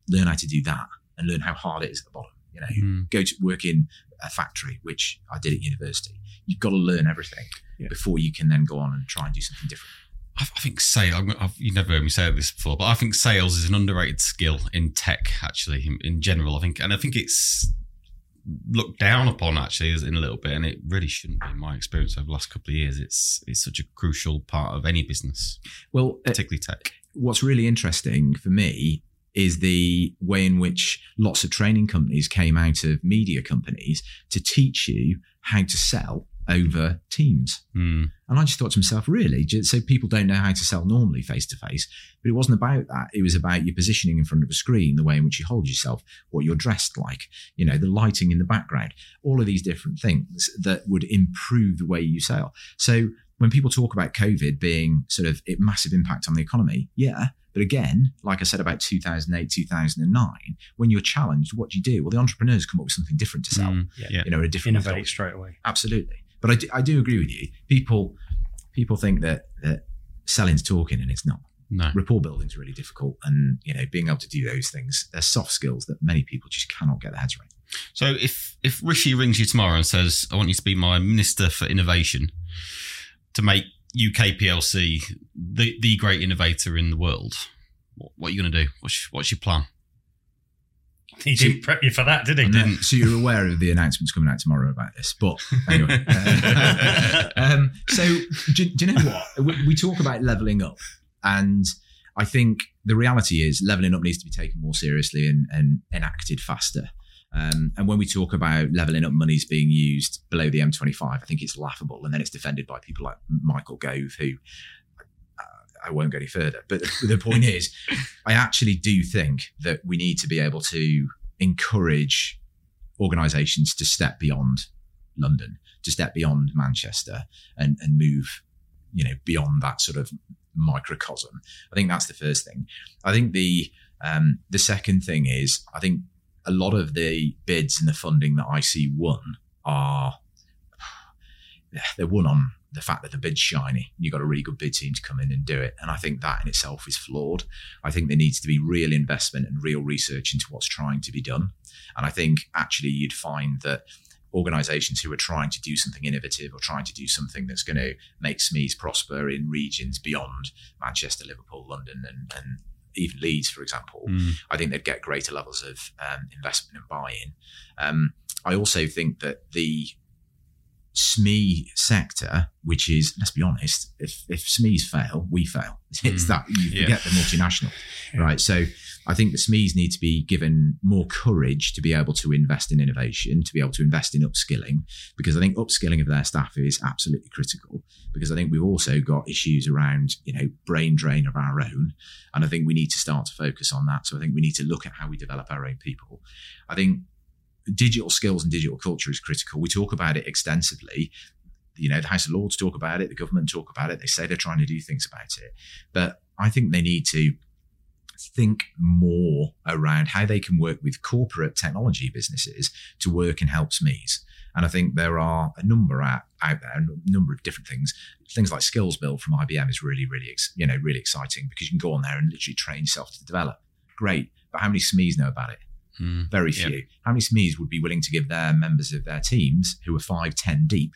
Learn how to do that and learn how hard it is at the bottom you know. Mm. go to work in a factory which i did at university. You've got to learn everything yeah. before you can then go on and try and do something different I, think sales. I've, you've never heard me say this before, but I think sales is an underrated skill in tech. Actually, in, in general, I think, and I think it's looked down upon actually in a little bit, and it really shouldn't be. In my experience over the last couple of years, it's it's such a crucial part of any business. Well, uh, particularly uh, tech. What's really interesting for me is the way in which lots of training companies came out of media companies to teach you how to sell over Teams. Mm. And I just thought to myself, really? So people don't know how to sell normally face to face. But it wasn't about that. It was about your positioning in front of a screen, the way in which you hold yourself, what you're dressed like, you know, the lighting in the background, all of these different things that would improve the way you sell. So when people talk about COVID being sort of a massive impact on the economy, yeah. But again, like I said about 2008, 2009, when you're challenged, what do you do? Well, the entrepreneurs come up with something different to sell. Mm, yeah. You know, a different innovate method. straight away. Absolutely. But I do, I do agree with you. People people think that that selling's talking, and it's not. No. Rapport building is really difficult, and you know, being able to do those things, they're soft skills that many people just cannot get their heads around. So, if if Rishi rings you tomorrow and says, "I want you to be my minister for innovation to make UK PLC the the great innovator in the world," what, what are you going to do? What's what's your plan? He didn't prep you for that, did he? Didn't. So you're aware of the announcements coming out tomorrow about this. But anyway. [laughs] um, so do, do, you know what? We, we talk about leveling up. And I think the reality is leveling up needs to be taken more seriously and, and enacted faster. Um, and when we talk about leveling up monies being used below the M25, I think it's laughable. And then it's defended by people like Michael Gove, who I won't go any further. But [laughs] the point is, I actually do think that we need to be able to encourage organisations to step beyond London, to step beyond Manchester, and and move, you know, beyond that sort of microcosm. I think that's the first thing. I think the um, the second thing is I think a lot of the bids and the funding that I see won are [sighs] they're won on the fact that the bid's shiny and you've got a really good bid team to come in and do it. And I think that in itself is flawed. I think there needs to be real investment and real research into what's trying to be done. And I think actually you'd find that organizations who are trying to do something innovative or trying to do something that's going to make SMEs prosper in regions beyond Manchester, Liverpool, London, and, and even Leeds, for example, mm. I think they'd get greater levels of um, investment and buy-in. Um, I also think that the SME sector, which is, let's be honest, if, if SMEs fail, we fail. [laughs] It's mm, that you forget yeah. the multinational, yeah. right? So I think the SMEs need to be given more courage to be able to invest in innovation, to be able to invest in upskilling, because I think upskilling of their staff is absolutely critical. Because I think we've also got issues around, you know, brain drain of our own. And I think we need to start to focus on that. So I think we need to look at how we develop our own people. I think digital skills and digital culture is critical. We talk about it extensively. You know, the House of Lords talk about it, the government talk about it. They say they're trying to do things about it. But I think they need to think more around how they can work with corporate technology businesses to work and help SMEs. And I think there are a number out, out there, a number of different things. Things like SkillsBuild from IBM is really, really, you know, really exciting because you can go on there and literally train yourself to develop. Great, but how many SMEs know about it? Mm, Very few. Yep. How many SMEs would be willing to give their members of their teams, who are five, ten deep,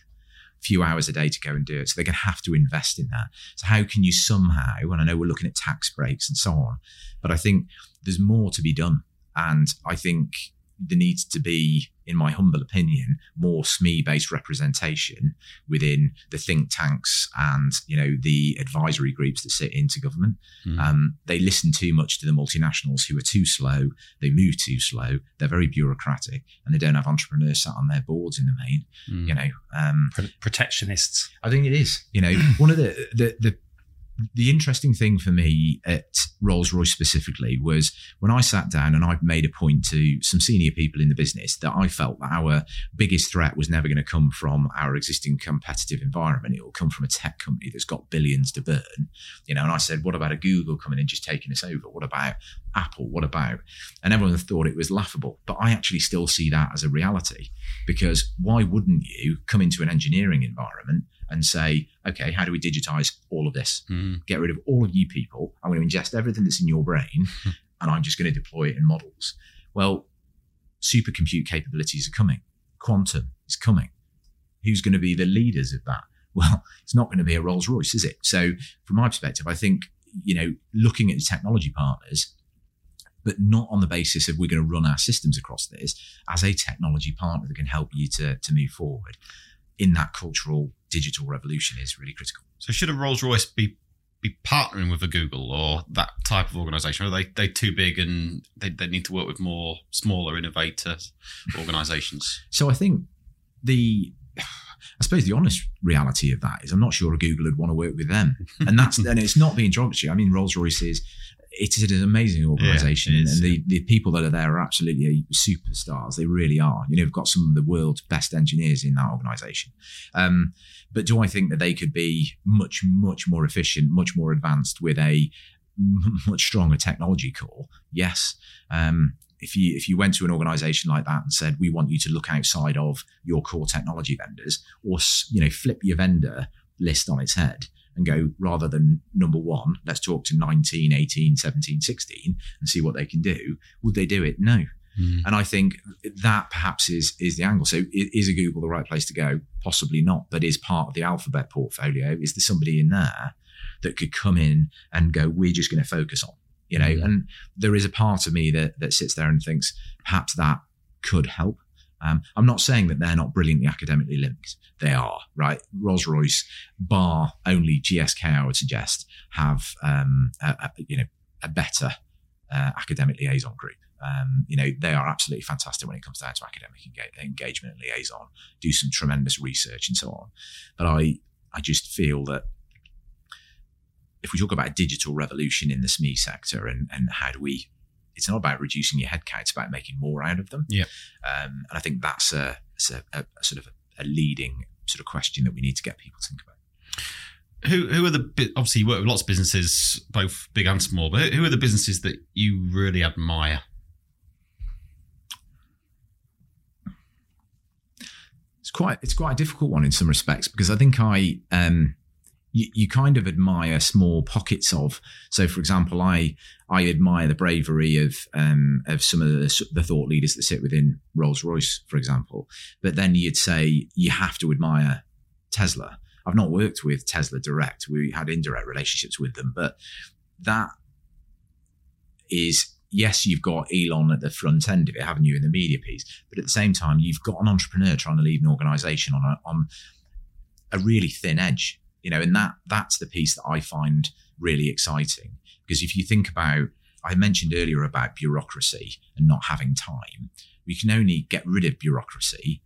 a few hours a day to go and do it? So they're going to have to invest in that. So how can you somehow? And I know we're looking at tax breaks and so on, but I think there's more to be done. And I think there needs to be, in my humble opinion, more SME based representation within the think tanks and you know the advisory groups that sit into government. Mm. Um, they listen too much to the multinationals who are too slow. They move too slow. They're very bureaucratic, and they don't have entrepreneurs sat on their boards in the main. Mm. You know, um, Pro- protectionists. I think it is. You know, [clears throat] one of the the the the interesting thing for me at Rolls Royce specifically was when I sat down and I made a point to some senior people in the business that I felt that our biggest threat was never going to come from our existing competitive environment. It will come from a tech company that's got billions to burn. You know, and I said, what about a Google coming in just taking us over? What about Apple? What about? And everyone thought it was laughable. But I actually still see that as a reality because why wouldn't you come into an engineering environment and say, okay, how do we digitize all of this? Mm. Get rid of all of you people. I'm going to ingest everything that's in your brain [laughs] and I'm just going to deploy it in models. Well, supercompute capabilities are coming. Quantum is coming. Who's going to be the leaders of that? [laughs] Well, it's not going to be a Rolls Royce, is it? So, from my perspective, I think, you know, looking at the technology partners, but not on the basis of we're going to run our systems across this as a technology partner that can help you to, to move forward in that cultural digital revolution is really critical. So should a Rolls Royce be be partnering with a Google or that type of organisation? Are they they too big and they, they need to work with more smaller innovator organisations? So I think the I suppose the honest reality of that is I'm not sure a Google would want to work with them. [laughs] And that's and it's not being derogatory. I mean Rolls Royce is it is an amazing organisation Yeah, and the, the people that are there are absolutely superstars. They really are. You know, we've got some of the world's best engineers in that organisation. Um, but do I think that they could be much, much more efficient, much more advanced with a [laughs] much stronger technology core? Yes. Um, if you if you went to an organization like that and said we want you to look outside of your core technology vendors or you know flip your vendor list on its head and go rather than number one let's talk to 19 18 17 16 and see what they can do would they do it? No. Mm. and i think that perhaps is is the angle. So is a google the right place to go? Possibly not but is part of the alphabet portfolio. Is there somebody in there that could come in and go we're just going to focus on you know? Mm. and there is a part of me that that sits there and thinks perhaps that could help um, I'm not saying that they're not brilliantly academically linked. They are, right? Rolls Royce, bar only GSK, I would suggest, have um, a, a, you know a better uh, academic liaison group. Um, you know, they are absolutely fantastic when it comes down to academic enga- engagement and liaison. Do some tremendous research and so on. But I, I just feel that if we talk about digital revolution in the SME sector and, and how do we, it's not about reducing your headcount, it's about making more out of them. Yeah. Um, and I think that's a, a, a, a sort of a, a leading sort of question that we need to get people to think about. Who who are the obviously you work with lots of businesses, both big and small, but who are the businesses that you really admire? It's quite it's quite a difficult one in some respects because I think I um you, you kind of admire small pockets of. So for example I I admire the bravery of um of some of the, the thought leaders that sit within Rolls Royce for example. But then you'd say you have to admire Tesla. I've not worked with Tesla direct. We had indirect relationships with them but that is yes, you've got Elon at the front end of it, haven't you, in the media piece? But at the same time, you've got an entrepreneur trying to lead an organization on a, on a really thin edge, you know, and that that's the piece that I find really exciting. Because if you think about, I mentioned earlier about bureaucracy and not having time, we can only get rid of bureaucracy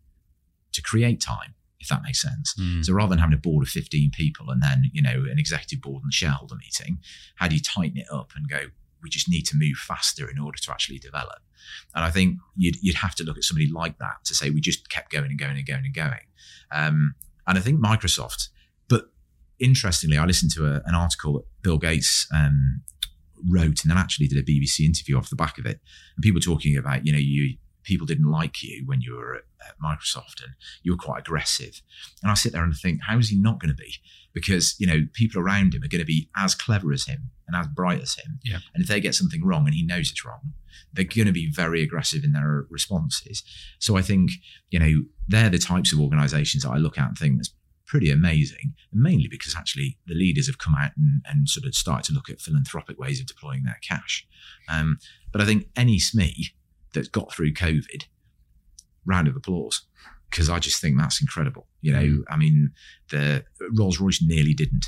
to create time, if that makes sense. Mm. So rather than having a board of 15 people and then, you know, an executive board and shareholder meeting, how do you tighten it up and go, we just need to move faster in order to actually develop? And I think you'd, you'd have to look at somebody like that to say we just kept going and going and going and going. Um, and I think Microsoft, interestingly, I listened to a, an article that Bill Gates um, wrote and then actually did a BBC interview off the back of it. And people talking about, you know, you people didn't like you when you were at, at Microsoft and you were quite aggressive. And I sit there and think, how is he not going to be? Because, you know, people around him are going to be as clever as him and as bright as him. Yeah. And if they get something wrong and he knows it's wrong, they're going to be very aggressive in their responses. So I think, you know, they're the types of organizations that I look at and think that's pretty amazing. Mainly because actually the leaders have come out and, and sort of started to look at philanthropic ways of deploying their cash. Um, but I think any SME that's got through COVID, round of applause because I just think that's incredible. You know, Mm. I mean, the Rolls Royce nearly didn't.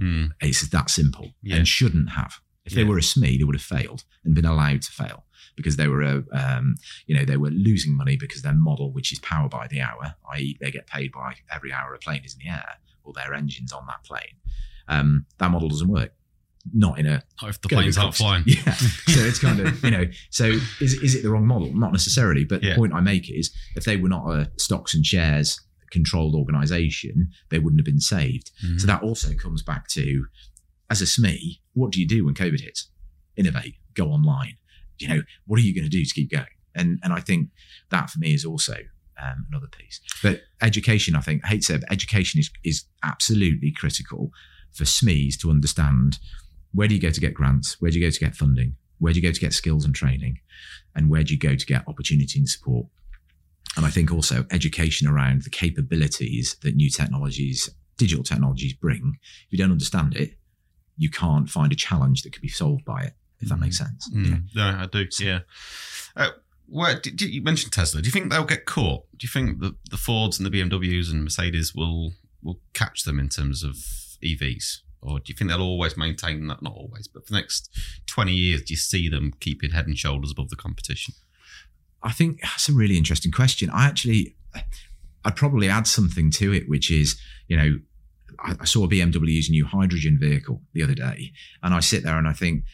Mm. It's that simple Yeah. and shouldn't have. If they Yeah. were a SME, they would have failed and been allowed to fail because they were a, um, you know, they were losing money because their model, which is power by the hour, i.e., they get paid by every hour a plane is in the air or their engines on that plane. Um, that model doesn't work. Not in a Not if the planes aren't flying. [laughs] Yeah. So it's kind of, you know, so is, is it the wrong model? Not necessarily. But Yeah. the point I make is if they were not a stocks and shares controlled organization, they wouldn't have been saved. Mm. So that also comes back to, as a SME, what do you do when COVID hits? Innovate, go online. You know, what are you going to do to keep going? And and I think that for me is also um, another piece. But education, I think, I hate to say, it, but education is is absolutely critical for SMEs to understand where do you go to get grants, where do you go to get funding, where do you go to get skills and training, and where do you go to get opportunity and support. And I think also education around the capabilities that new technologies, digital technologies bring. If you don't understand it, you can't find a challenge that could be solved by it, if that makes sense. Mm. Yeah. No, I do. Yeah. Uh, where did, did you mentioned Tesla? Do you think they'll get caught? Do you think the the Fords and the BMWs and Mercedes will will catch them in terms of EVs, or do you think they'll always maintain that? Not always, but for the next twenty years, do you see them keeping head and shoulders above the competition? I think that's a really interesting question. I actually, I'd probably add something to it, which is, you know, I, saw BMW's new hydrogen vehicle the other day, and I sit there and I think,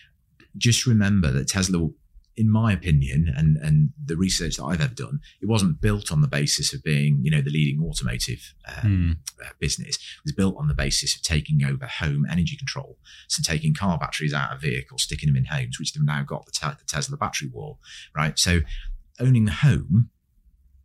just remember that Tesla, in my opinion, and and the research that I've ever done, it wasn't built on the basis of being, you know, the leading automotive um, uh, business. It was built on the basis of taking over home energy control, so taking car batteries out of vehicles, sticking them in homes, which they've now got the, te- the Tesla battery wall, right? So owning the home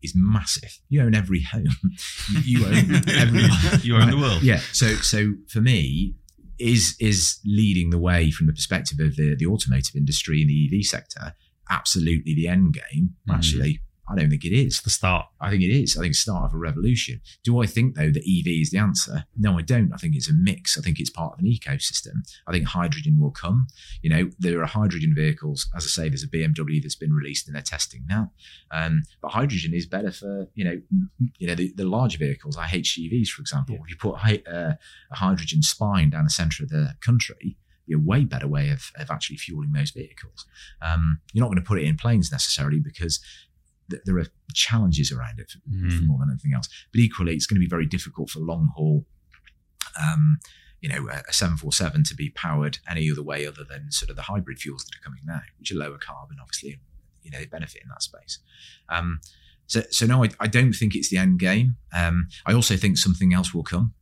is massive. You own every home. [laughs] You- own every. [laughs] You own the world. Yeah. So so for me, is is leading the way from the perspective of the the automotive industry and the EV sector absolutely the end game? Mhm. Actually, I don't think it is. It's the start. I think it is. I think it's the start of a revolution. Do I think though that EV is the answer? No, I don't. I think it's a mix. I think it's part of an ecosystem. I think hydrogen will come. You know, there are hydrogen vehicles. As I say, there's a BMW that's been released and they're testing now. Um, but hydrogen is better for you know, you know the, the large vehicles, like HGVs, for example. If you put uh, a hydrogen spine down the centre of the country, be a way better way of, of actually fueling those vehicles. Um, you're not going to put it in planes necessarily because th- there are challenges around it Mm. for more than anything else. But equally, it's going to be very difficult for long haul. Um, you know, a a 747 to be powered any other way other than sort of the hybrid fuels that are coming now, which are lower carbon, obviously, you know, they benefit in that space. Um, so, so no, I, I don't think it's the end game. Um, I also think something else will come,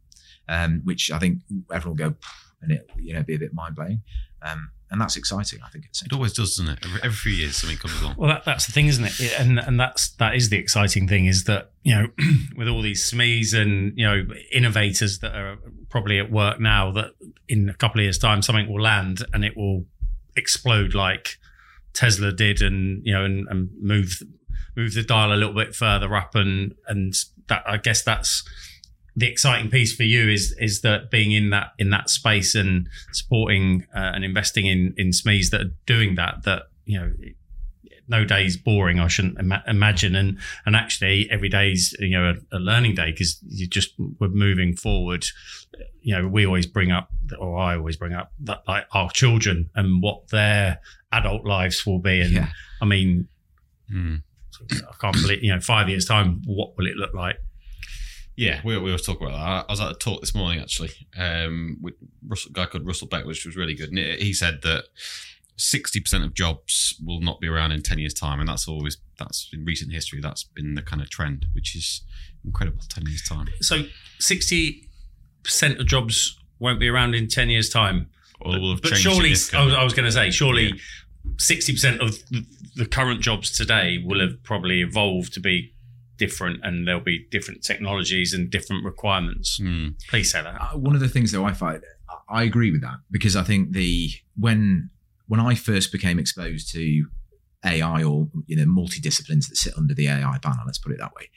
um, which I think everyone will go, and it, you know, be a bit mind blowing. Um, and that's exciting, I think. It's It always does, doesn't it? Every, every few years, something comes along. Well, that, that's the thing, isn't it? It- And and that's that is the exciting thing is that you know [clears throat] with all these SMEs and you know innovators that are probably at work now, that in a couple of years' time something will land and it will explode like Tesla did, and you know and, and move move the dial a little bit further up, and and that I guess that's the exciting piece for you is is that being in that in that space and supporting uh, and investing in in SMEs that are doing that that you know no day is boring. I shouldn't ima- imagine, and and actually every day is you know a, a learning day because you just we're moving forward. You know, we always bring up, or I always bring up that like our children and what their adult lives will be, and Yeah. I mean, Mm. I can't believe you know five years time, what will it look like? Yeah, we, we always talk about that. I was at a talk this morning actually um, with Russell, a guy called Russell Beck, which was really good. And he said that sixty percent of jobs will not be around in ten years' time, and that's always that's in recent history. That's been the kind of trend, which is incredible. Ten years' time, So sixty percent of jobs won't be around in ten years' time. or will have but changed surely, I was, I was going to say, surely sixty percent of the, the current jobs today will have probably evolved to be different, and there'll be different technologies and different requirements. Hmm. Please say that. Uh, one of the things though I find I agree with that because I think the when when I first became exposed to AI or you know multidisciplines that sit under the AI banner, let's put it that way,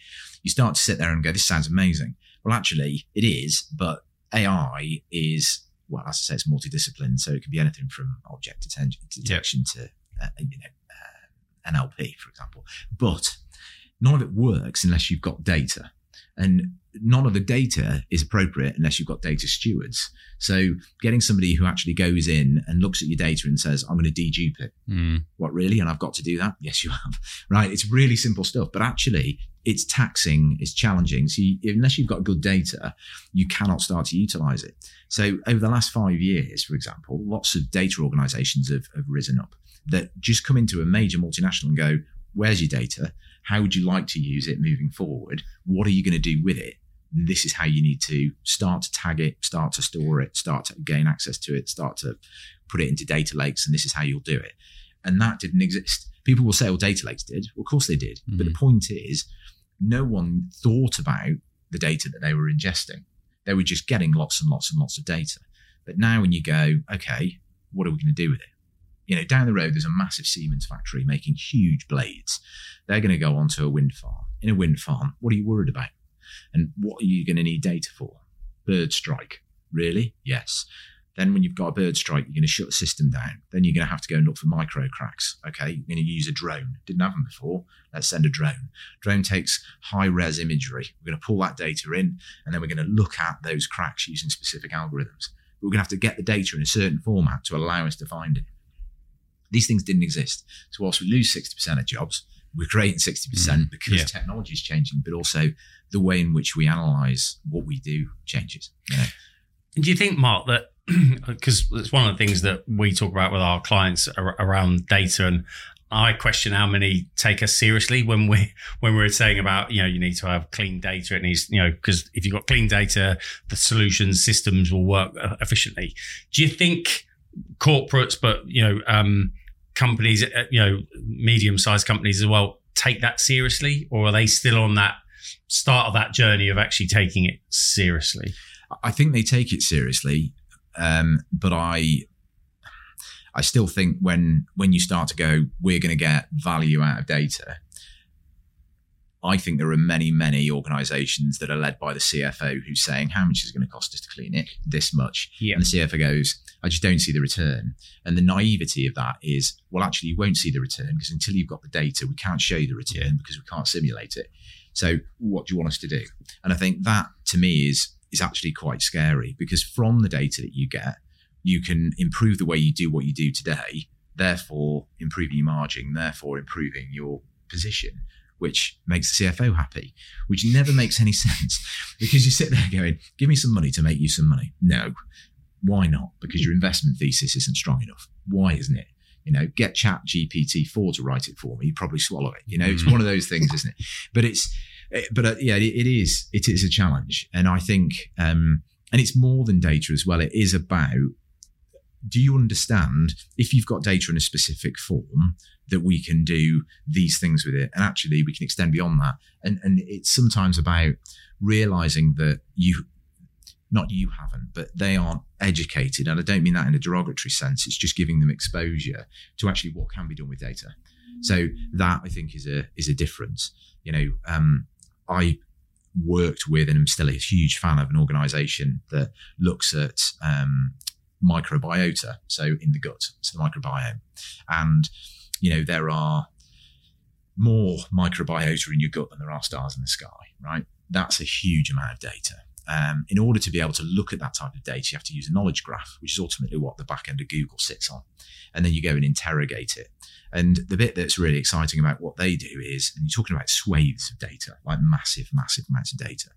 you start to sit there and go, "This sounds amazing." Well, actually, it is, but AI is well, as I say, it's multidiscipline, so it can be anything from object detection, detection to uh, you know. Uh, NLP, for example. But none of it works unless you've got data. And none of the data is appropriate unless you've got data stewards. So getting somebody who actually goes in and looks at your data and says, I'm going to dedupe it. Mm. What really? And I've got to do that? Yes, you have. [laughs] Right. It's really simple stuff, but actually it's taxing, it's challenging. So you, unless you've got good data, you cannot start to utilize it. So over the last five years, for example, lots of data organizations have, have risen up that just come into a major multinational and go, where's your data? How would you like to use it moving forward? What are you going to do with it? This is how you need to start to tag it, start to store it, start to gain access to it, start to put it into data lakes, and this is how you'll do it. And that didn't exist. People will say, well, data lakes did. Well, of course they did. Mm-hmm. But the point is, no one thought about the data that they were ingesting. They were just getting lots and lots and lots of data. But now when you go, okay, what are we going to do with it? You know, down the road, there's a massive Siemens factory making huge blades. They're going to go onto a wind farm. In a wind farm, what are you worried about? And what are you going to need data for? Bird strike. Really? Yes. Then when you've got a bird strike, you're going to shut the system down. Then you're going to have to go and look for micro cracks. Okay, you're going to use a drone. Didn't have them before. Let's send a drone. Drone takes high res imagery. We're going to pull that data in, and then we're going to look at those cracks using specific algorithms. We're going to have to get the data in a certain format to allow us to find it. These things didn't exist. So whilst we lose 60% of jobs, we're creating 60% mm, because yeah. technology is changing, but also the way in which we analyze what we do changes. You know? Do you think, Mark, that [clears throat] because it's one of the things that we talk about with our clients around data and I question how many take us seriously when we [laughs] when we're saying about you know you need to have clean data. It needs you know because if you've got clean data, the solutions systems will work uh, efficiently. Do you think corporates, but you know um, companies, uh, you know medium sized companies as well, take that seriously, or are they still on that start of that journey of actually taking it seriously? I think they take it seriously. Um, but I I still think when when you start to go, we're going to get value out of data. I think there are many, many organizations that are led by the CFO who's saying, How much is it going to cost us to clean it? This much. Yeah. And the CFO goes, I just don't see the return. And the naivety of that is, well, actually, you won't see the return because until you've got the data, we can't show you the return yeah. because we can't simulate it. So, what do you want us to do? And I think that to me is is actually quite scary because from the data that you get, you can improve the way you do what you do today, therefore improving your margin, therefore improving your position, which makes the CFO happy, which never makes any [laughs] sense because you sit there going, give me some money to make you some money. No. Why not? Because your investment thesis isn't strong enough. Why isn't it? You know, get ChatGPT four to write it for me. You probably swallow it. You know, it's one of those things, isn't it? But it's Eh, but uh, yeah, it, it is. It is a challenge, and I think, um, and it's more than data as well. It is about do you understand if you've got data in a specific form that we can do these things with it? And actually we can extend beyond that. And and it's sometimes about realizing that you not you haven't but they aren't educated. And i don't mean that in a derogatory sense. It's just giving them exposure to actually what can be done with data. So that i think is a is a difference. You know um, I worked with and I'm still a huge fan of an organization that looks at um, microbiota, so in the gut, so the microbiome. And, you know, there are more microbiota in your gut than there are stars in the sky, right? That's a huge amount of data. Um, in order to be able to look at that type of data, you have to use a knowledge graph, which is ultimately what the back end of Google sits on. And then you go and interrogate it. And the bit that's really exciting about what they do is, and you're talking about swathes of data, like massive, massive amounts of data.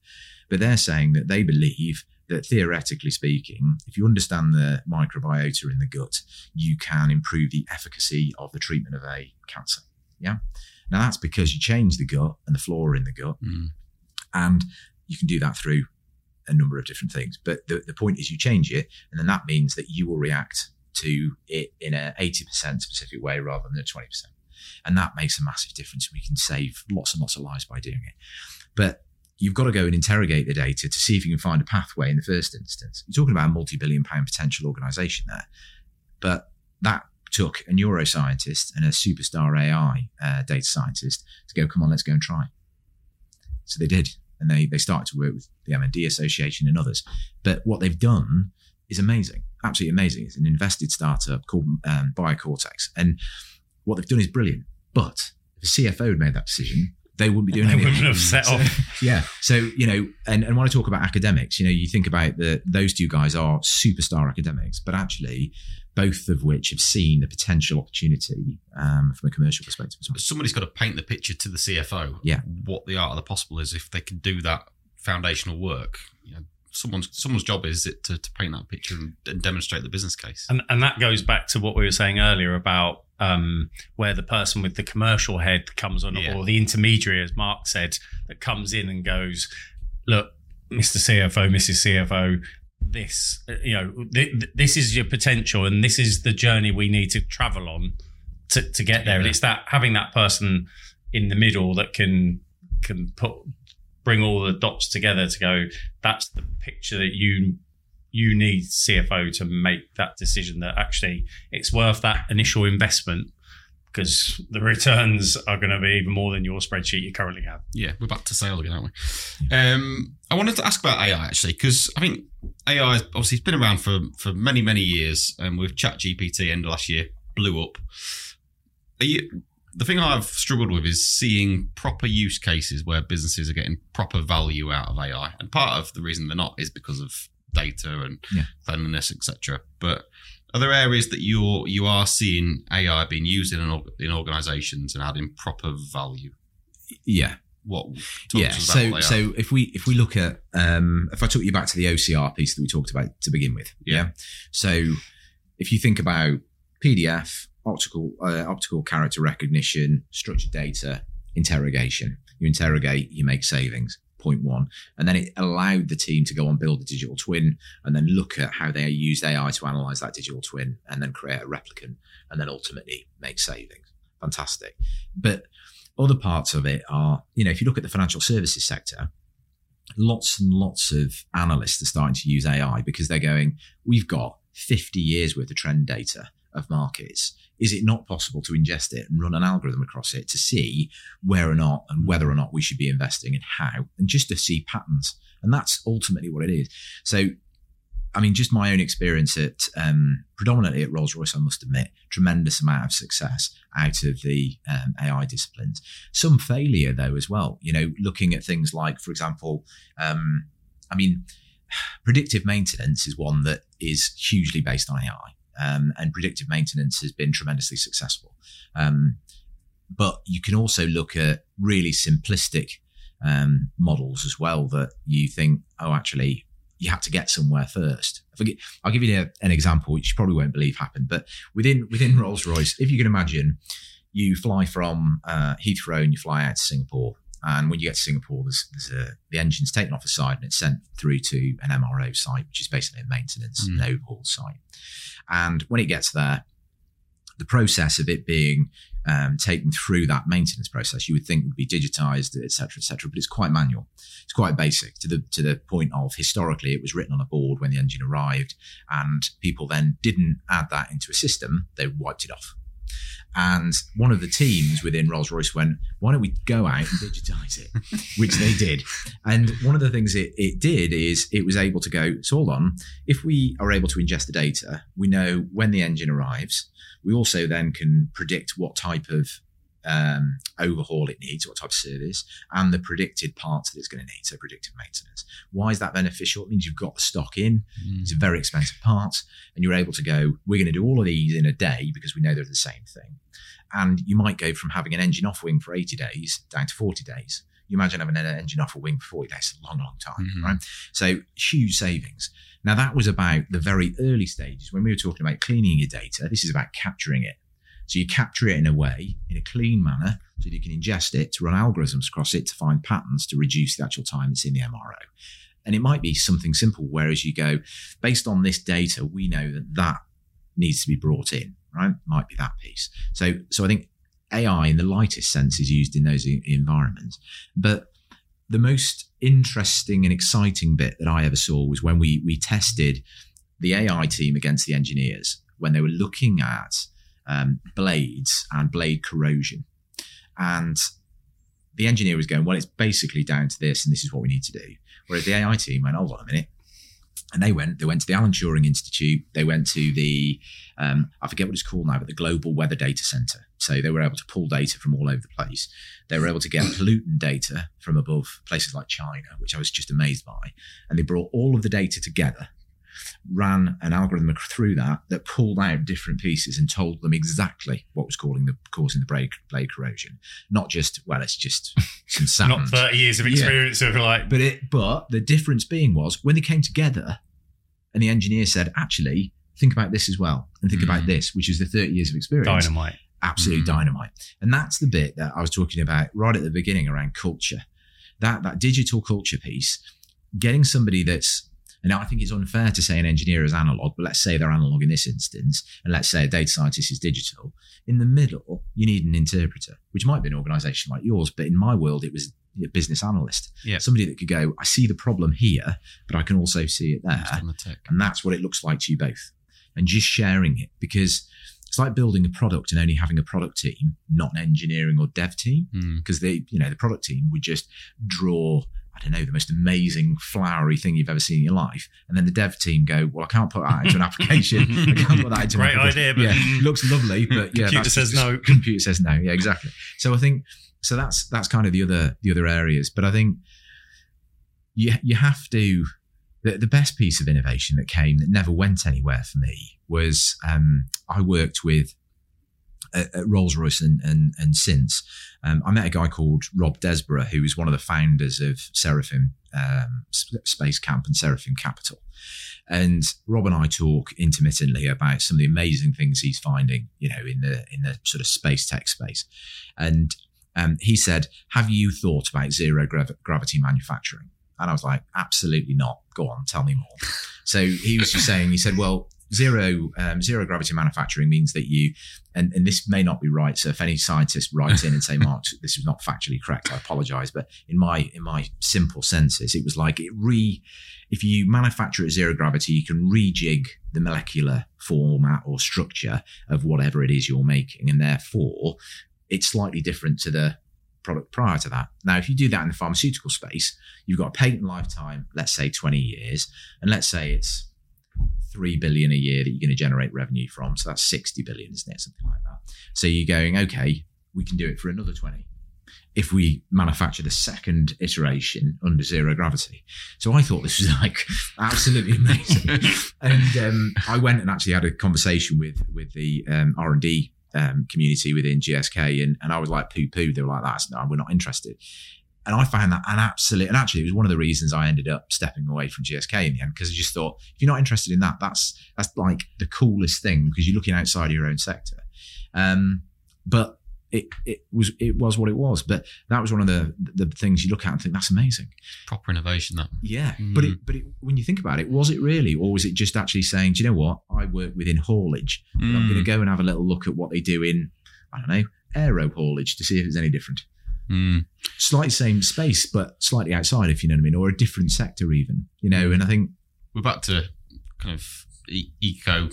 But they're saying that they believe that theoretically speaking, if you understand the microbiota in the gut, you can improve the efficacy of the treatment of a cancer. Yeah. Now that's because you change the gut and the flora in the gut. Mm. And you can do that through a number of different things. But the, the point is you change it, and then that means that you will react to it in a 80% specific way rather than a 20%. And that makes a massive difference. We can save lots and lots of lives by doing it. But you've got to go and interrogate the data to see if you can find a pathway in the first instance. You're talking about a multi billion pound potential organization there. But that took a neuroscientist and a superstar AI uh, data scientist to go, come on, let's go and try. So they did and they they started to work with the MND Association and others. But what they've done is amazing, absolutely amazing. It's an invested startup called um, Biocortex, and what they've done is brilliant. But if a CFO had made that decision, they wouldn't be doing They anything. wouldn't have set So- off. [laughs] yeah. So, you know, and, and when I talk about academics, you know, you think about the those two guys are superstar academics, but actually both of which have seen the potential opportunity um, from a commercial perspective as well. Somebody's got to paint the picture to the CFO. Yeah. What the art of the possible is if they can do that foundational work. You know, someone's someone's job is it to, to paint that picture and, and demonstrate the business case. And, and that goes back to what we were saying earlier about um, where the person with the commercial head comes on, Yeah. or the intermediary, as Mark said, that comes in and goes, "Look, Mr. CFO, Mrs. CFO, this, you know, th- th- this is your potential, and this is the journey we need to travel on to, to get there." And it's that having that person in the middle that can can put bring all the dots together to go. That's the picture that you you need CFO to make that decision that actually it's worth that initial investment because the returns are going to be even more than your spreadsheet you currently have. Yeah, we're back to sales again, aren't we? Um, I wanted to ask about AI actually because I think AI obviously it's been around for for many many years, and with ChatGPT end of last year blew up. You, the thing I've struggled with is seeing proper use cases where businesses are getting proper value out of AI, and part of the reason they're not is because of data and Yeah. cleanliness, etc. But are there areas that you're you are seeing AI being used in an, in organisations and adding proper value? Yeah. What? yeah. to us about So so if we if we look at um, if I took you back to the OCR piece that we talked about to begin with, Yeah. So if you think about PDF, optical uh, optical character recognition, structured data, interrogation, you interrogate, you make savings. One, and then it allowed the team to go and build a digital twin, and then look at how they used AI to analyze that digital twin, and then create a replicant, and then ultimately make savings. Fantastic, but other parts of it are, you know, if you look at the financial services sector, lots and lots of analysts are starting to use AI because they're going, we've got 50 years worth of trend data of markets. Is it not possible to ingest it and run an algorithm across it to see where or not and whether or not we should be investing and how, and just to see patterns? And that's ultimately what it is. So, I mean, just my own experience at um, predominantly at Rolls Royce, I must admit, tremendous amount of success out of the um, AI disciplines. Some failure though as well. You know, looking at things like, for example, um, I mean, [sighs] predictive maintenance is one that is hugely based on AI, um, and predictive maintenance has been tremendously successful. Um, but you can also look at really simplistic um, models as well that you think, oh, actually, you had to get somewhere first. Forget, I'll give you a- an example, which you probably won't believe happened, but within within Rolls Royce, if you can imagine, you fly from uh, Heathrow and you fly out to Singapore. And when you get to Singapore, there's, there's a, the engine's taken off the side and it's sent through to an MRO site, which is basically a maintenance Mm. and overhaul site. And when it gets there, the process of it being um, taken through that maintenance process, you would think would be digitized, et cetera, et cetera, but it's quite manual. It's quite basic to the to the point of historically it was written on a board when the engine arrived, and people then didn't add that into a system; they wiped it off. And one of the teams within Rolls Royce went, "Why don't we go out and digitize it?" [laughs] Which they did. And one of the things it, it did is it was able to go. So hold on, if we are able to ingest the data, we know when the engine arrives. We also then can predict what type of um, overhaul it needs, what type of service, and the predicted parts that it's going to need. So predictive maintenance. Why is that beneficial? It means you've got the stock in. It's a very expensive part, and you're able to go. We're going to do all of these in a day because we know they're the same thing. And you might go from having an engine off wing for 80 days down to 40 days. You imagine having an engine off a wing for 40 days, a long, long time, Mhm. right? So huge savings. Now that was about the very early stages when we were talking about cleaning your data. This is about capturing it. So you capture it in a way, in a clean manner, so you can ingest it to run algorithms across it to find patterns to reduce the actual time it's in the MRO. And it might be something simple, whereas you go, based on this data, we know that that needs to be brought in, right? Might be that piece. So, so I think AI in the lightest sense is used in those environments. But the most interesting and exciting bit that I ever saw was when we we tested the AI team against the engineers when they were looking at um, blades and blade corrosion, and the engineer was going, "Well, it's basically down to this, and this is what we need to do." Whereas the AI team went, "Hold on a minute, and they went they went to the alan turing institute they went to the um, i forget what it's called now but the global weather data center. So they were able to pull data from all over the place. They were able to get pollutant data from above places like china which i was just amazed by. And they brought all of the data together ran an algorithm through that that pulled out different pieces and told them exactly what was causing the causing the blade, blade corrosion. Not just well, it's just [laughs] some sand. Not 30 years of Yeah. experience of like, But it but the difference being was when they came together and the engineer said, actually, think about this as well and think about Mm. this, which is the 30 years of experience. dynamite. Absolute Mm. dynamite. And that's the bit that I was talking about right at the beginning around culture. That that digital culture piece, getting somebody that's and I think it's unfair to say an engineer is analog, but let's say they're analog in this instance, and let's say a data scientist is digital. In the middle, you need an interpreter, which might be an organization like yours, but in my world, it was a business analyst. Yeah. Somebody that could go, I see the problem here, but I can also see it there. The. And that's what it looks like to you both. And just sharing it because it's like building a product and only having a product team, not an engineering or dev team. Mm. Because they, you know, the product team would just draw, I don't know, the most amazing flowery thing you've ever seen in your life. And then the dev team go, Well, I can't put that into an [laughs] application. I can't put that into Great an idea, but- yeah, [laughs] looks lovely, but yeah, Computer says just- no. [laughs] Computer says no. Yeah, exactly. So I think so that's that's kind of the other the other areas. But I think you you have to the, the best piece of innovation that came that never went anywhere for me was um, I worked with at, at Rolls Royce and, and, and since um, I met a guy called Rob Desborough, who was one of the founders of Seraphim um, Space Camp and Seraphim Capital. And Rob and I talk intermittently about some of the amazing things he's finding, you know, in the in the sort of space tech space. And um, he said, "Have you thought about zero grav- gravity manufacturing?" And I was like, "Absolutely not. Go on, tell me more." So he was just saying, he said, "Well, zero um, zero gravity manufacturing means that you and, and this may not be right so if any scientists write in and say [laughs] mark this is not factually correct i apologize but in my in my simple senses it was like it re if you manufacture at zero gravity you can rejig the molecular format or structure of whatever it is you're making and therefore it's slightly different to the product prior to that. Now if you do that in the pharmaceutical space you've got a patent lifetime let's say 20 years and let's say it's three billion a year that you're going to generate revenue from. So that's 60 billion, isn't it? Something like that. So you're going, okay, we can do it for another 20 if we manufacture the second iteration under zero gravity. So I thought this was like absolutely [laughs] amazing. and um, I went and actually had a conversation with with the um, R and D um, community within GSK, and, and I was like poo poo. They were like, "That's no, we're not interested." And I found that an absolute, and actually, it was one of the reasons I ended up stepping away from GSK in the end because I just thought, if you're not interested in that, that's that's like the coolest thing because you're looking outside of your own sector. Um, but it it was it was what it was. But that was one of the the things you look at and think that's amazing. Proper innovation, that. Yeah, but it but it, when you think about it, was it really, or was it just actually saying, do you know what? I work within haulage. but I'm Mm. going to go and have a little look at what they do in I don't know aero haulage to see if it's any different. Mm. Slightly same space, but slightly outside, if you know what I mean, or a different sector even. You know, and I think We're back to kind of e- eco,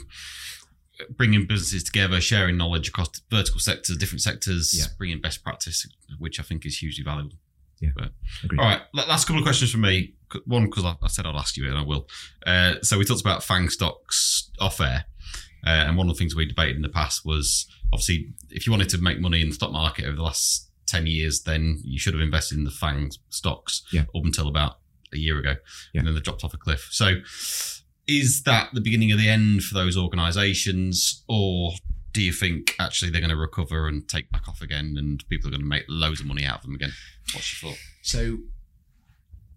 bringing businesses together, sharing knowledge across vertical sectors, different sectors, Yeah. bringing best practice, which I think is hugely valuable. Yeah, agreed. All right, last couple of questions from me. One, because I, I said I'll ask you, it and I will. Uh, so we talked about FAANG stocks off air, uh, and one of the things we debated in the past was obviously if you wanted to make money in the stock market over the last ten years, then you should have invested in the FAANG stocks Yeah. up until about a year ago, Yeah. and then they dropped off a cliff. So is that the beginning of the end for those organisations, or do you think actually they're going to recover and take back off again, and people are going to make loads of money out of them again? What's your thought? So,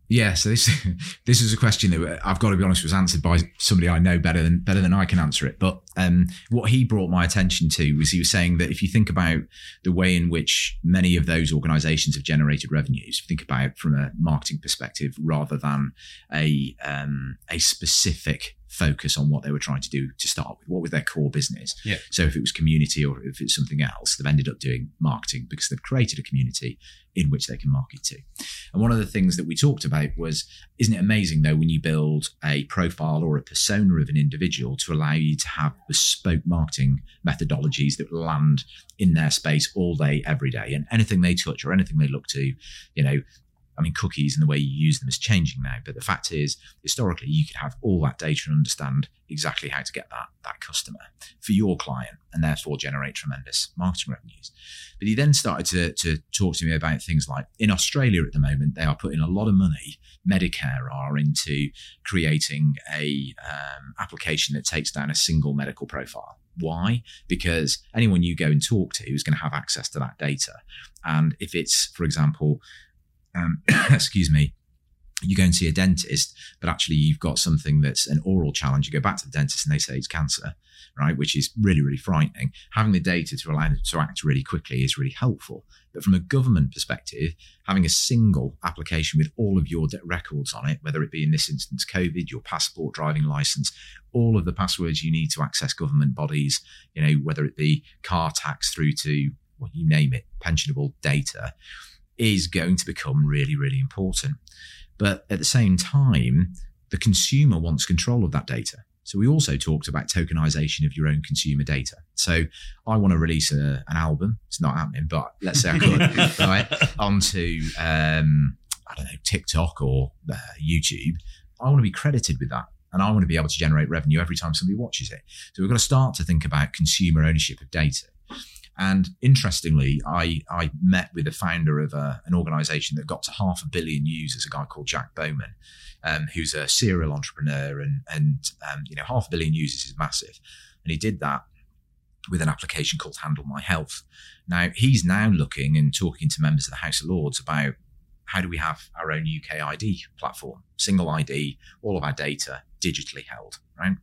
yeah, so this [laughs] this is a question that I've got to be honest was answered by somebody I know better than better than I can answer it. But um, what he brought my attention to was he was saying that if you think about the way in which many of those organisations have generated revenues, think about from a marketing perspective rather than a um, a specific focus on what they were trying to do to start with. What was their core business? Yeah. So if it was community or if it's something else, they've ended up doing marketing because they've created a community in which they can market to. And one of the things that we talked about was, isn't it amazing though when you build a profile or a persona of an individual to allow you to have bespoke marketing methodologies that land in their space all day, every day, and anything they touch or anything they look to, you know, I mean, cookies and the way you use them is changing now. But the fact is, historically, you could have all that data and understand exactly how to get that, that customer for your client and therefore generate tremendous marketing revenues. But he then started to, to talk to me about things like in Australia at the moment, they are putting a lot of money, Medicare are into creating a um, application that takes down a single medical profile. Why? Because anyone you go and talk to is going to have access to that data. And if it's, for example, um, [coughs] excuse me, you go and see a dentist, but actually you've got something that's an oral challenge. You go back to the dentist and they say it's cancer, right? Which is really, really frightening. Having the data to allow them to act really quickly is really helpful. But from a government perspective, having a single application with all of your records on it, whether it be in this instance COVID, your passport, driving license, all of the passwords you need to access government bodies, you know, whether it be car tax through to what well, you name it, pensionable data, is going to become really, really important. But at the same time, the consumer wants control of that data. So we also talked about tokenization of your own consumer data. So I want to release a, an album. It's not happening, but let's say I could, [laughs] right? Onto, um, I don't know, TikTok or uh, YouTube. I want to be credited with that. And I want to be able to generate revenue every time somebody watches it. So we've got to start to think about consumer ownership of data. And interestingly, I, I met with the founder of a, uh, an organization that got to half a billion users, a guy called Jack Bowman, um, who's a serial entrepreneur. And, and um, you know, half a billion users is massive. And he did that with an application called Handle My Health. Now, he's now looking and talking to members of the House of Lords about how do we have our own UK ID platform, single ID, all of our data digitally held, right?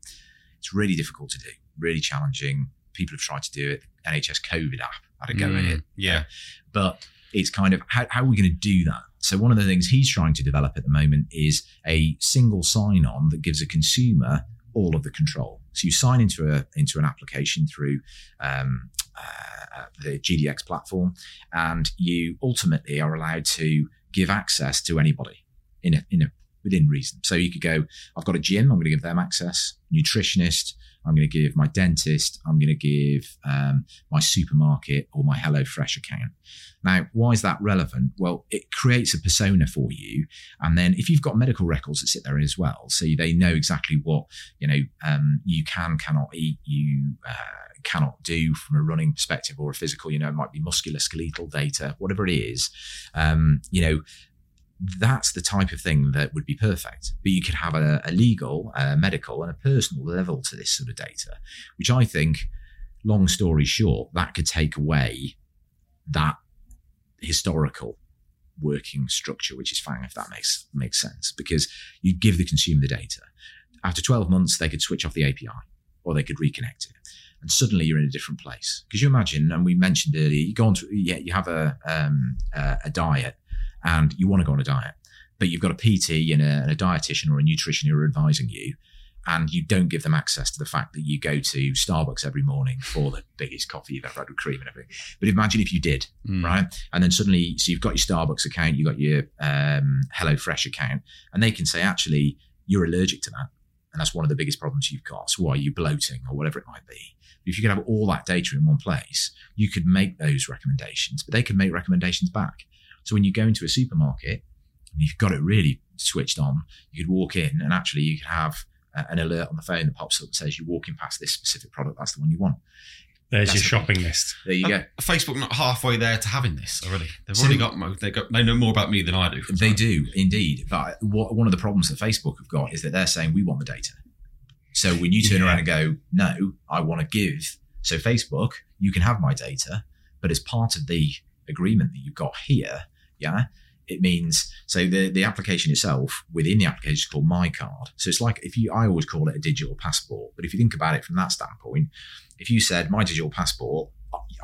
It's really difficult to do, really challenging. People have tried to do it. NHS COVID app had a go mm, it. Yeah. But it's kind of how, how are we going to do that? So one of the things he's trying to develop at the moment is a single sign-on that gives a consumer all of the control. So you sign into a into an application through um, uh, the GDX platform, and you ultimately are allowed to give access to anybody in a, in a within reason. So you could go, I've got a gym, I'm going to give them access, nutritionist, I'm going to give my dentist, I'm going to give um, my supermarket or my HelloFresh account. Now, why is that relevant? Well, it creates a persona for you. And then if you've got medical records that sit there as well, so they know exactly what, you know, um, you can, cannot eat, you, uh, cannot do from a running perspective or a physical, you know, it might be musculoskeletal data, whatever it is. Um, you know, that's the type of thing that would be perfect. But you could have a, a legal, a medical, and a personal level to this sort of data, which I think, long story short, that could take away that historical working structure, which is fine if that makes makes sense, because you give the consumer the data. After 12 months, they could switch off the API or they could reconnect it. And suddenly you're in a different place. Because you imagine, and we mentioned earlier, you go on to, yeah, you have a, um, a, a diet and you want to go on a diet, but you've got a PT and a, and a dietitian or a nutrition who are advising you, and you don't give them access to the fact that you go to Starbucks every morning for the biggest coffee you've ever had with cream and everything. But imagine if you did, mm. right? And then suddenly, so you've got your Starbucks account, you've got your um, HelloFresh account, and they can say, actually, you're allergic to that. And that's one of the biggest problems you've got. So why are you bloating or whatever it might be? If you could have all that data in one place, you could make those recommendations, but they could make recommendations back. So when you go into a supermarket and you've got it really switched on, you could walk in and actually you could have uh, an alert on the phone that pops up and says you're walking past this specific product. That's the one you want. There's That's your shopping the list. There you go. Uh, Facebook not halfway there to having this already. They've so, already got they got they know more about me than I do. They do indeed. But what, one of the problems that Facebook have got is that they're saying we want the data. So when you turn yeah. around and go, no, I want to give. So Facebook, you can have my data, but as part of the agreement that you've got here, yeah. It means so the the application itself within the application is called My Card. So it's like if you I always call it a digital passport, but if you think about it from that standpoint, if you said my digital passport,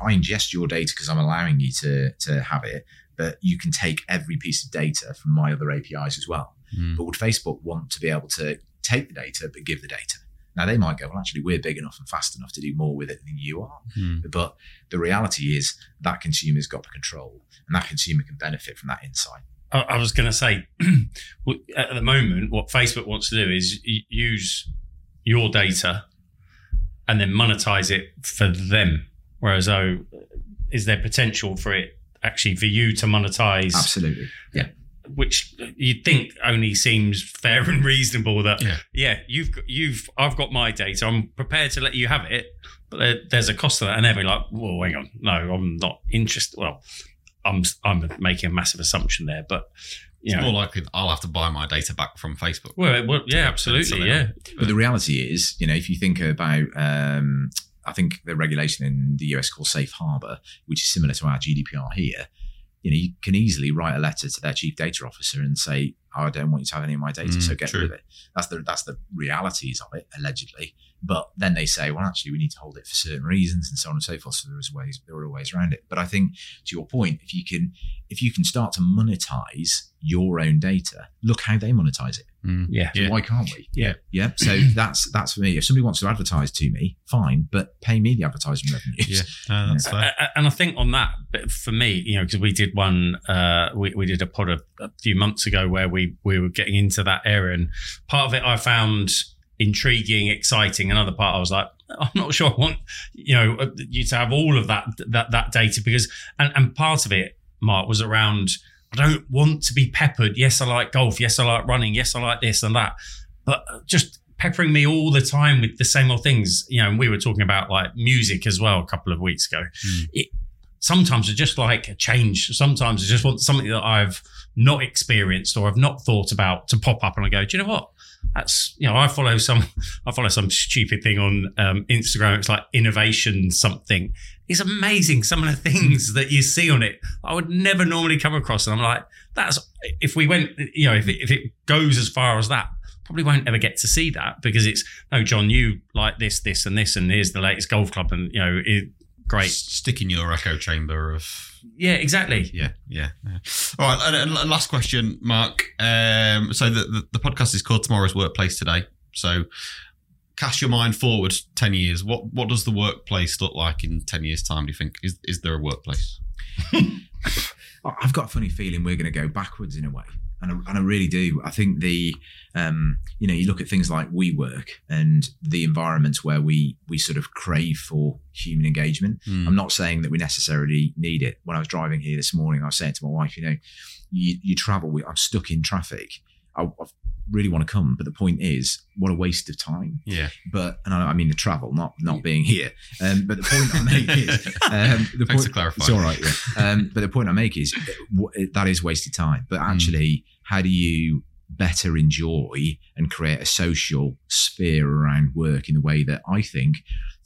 I ingest your data because I'm allowing you to to have it, but you can take every piece of data from my other APIs as well. Mm. But would Facebook want to be able to take the data but give the data? Now they might go, well, actually, we're big enough and fast enough to do more with it than you are. Mm. But the reality is that consumer's got the control, and that consumer can benefit from that insight. I was going to say, [clears throat] at the moment, what Facebook wants to do is use your data and then monetize it for them. Whereas, oh, is there potential for it actually for you to monetize? Absolutely. Yeah which you'd think only seems fair and reasonable that Yeah. yeah, you've got- you've I've got my data. I'm prepared to let you have it, but there, there's a cost to that. And they'll be like, "Whoa, hang on, no, I'm not interested." Well, I'm I'm making a massive assumption there, but you It's know, more likely that I'll have to buy my data back from Facebook. well, well, yeah, absolutely, something yeah, But the reality is, you know, if you think about, um, I think the regulation in the US called Safe Harbor, which is similar to our GDPR here, you know, you can easily write a letter to their chief data officer and say, oh, "I don't want you to have any of my data, Mm, so get true. rid of it." That's the that's the realities of it, allegedly. But then they say, "Well, actually, we need to hold it for certain reasons, and so on and so forth." So there is ways there are ways around it. But I think, to your point, if you can if you can start to monetize your own data, look how they monetize it. yeah, So Yeah. why can't we? Yeah. Yeah. So [clears throat] that's that's for me. If somebody wants to advertise to me, fine, but pay me the advertising revenues. Yeah, [laughs] no, that's fair. A- a- and I think on that, but for me, you know, because we did one, uh, we, we did a pod a, a few months ago where we we were getting into that area, and part of it I found intriguing, exciting. Another part I was like, I'm not sure I want you know uh, you to have all of that that that data because, and and part of it, Mark, was around. I don't want to be peppered. Yes, I like golf. Yes, I like running. Yes, I like this and that. But just peppering me all the time with the same old things. You know, and we were talking about like music as well a couple of weeks ago. It, sometimes I just like a change. Sometimes I just want something that I've not experienced or I've not thought about to pop up, and I go, do you know what? That's you know, I follow some, I follow some stupid thing on um, Instagram. It's like innovation something. It's amazing some of the things that you see on it. I would never normally come across, and I'm like, that's if we went, you know, if it, if it goes as far as that, probably won't ever get to see that because it's no, Jon, you like this, this, and this, and here's the latest golf club, and you know, it, great, Stick in your echo chamber of yeah, exactly. yeah, yeah. yeah. All right, and, and last question, Mark. Um, so the, the the podcast is called Tomorrow's Workplace Today. So cast your mind forward ten years. What what does the workplace look like in ten years' time? Do you think is is there a workplace? [laughs] I've got a funny feeling we're going to go backwards in a way, and I, and I really do. I think the, um, you know, you look at things like WeWork and the environments where we we sort of crave for human engagement. Hmm. I'm not saying that we necessarily need it. When I was driving here this morning, I was saying to my wife, you know, you, you travel, I'm stuck in traffic. I, I really want to come, but the point is, what a waste of time. Yeah, But and I, I mean the travel, not not being here. Um, but the point I make is, [laughs] um, the Thanks point, for clarifying. It's all right. Yeah. Um, but the point I make is that is wasted time. But Hmm. actually, how do you better enjoy and create a social sphere around work in the way that I think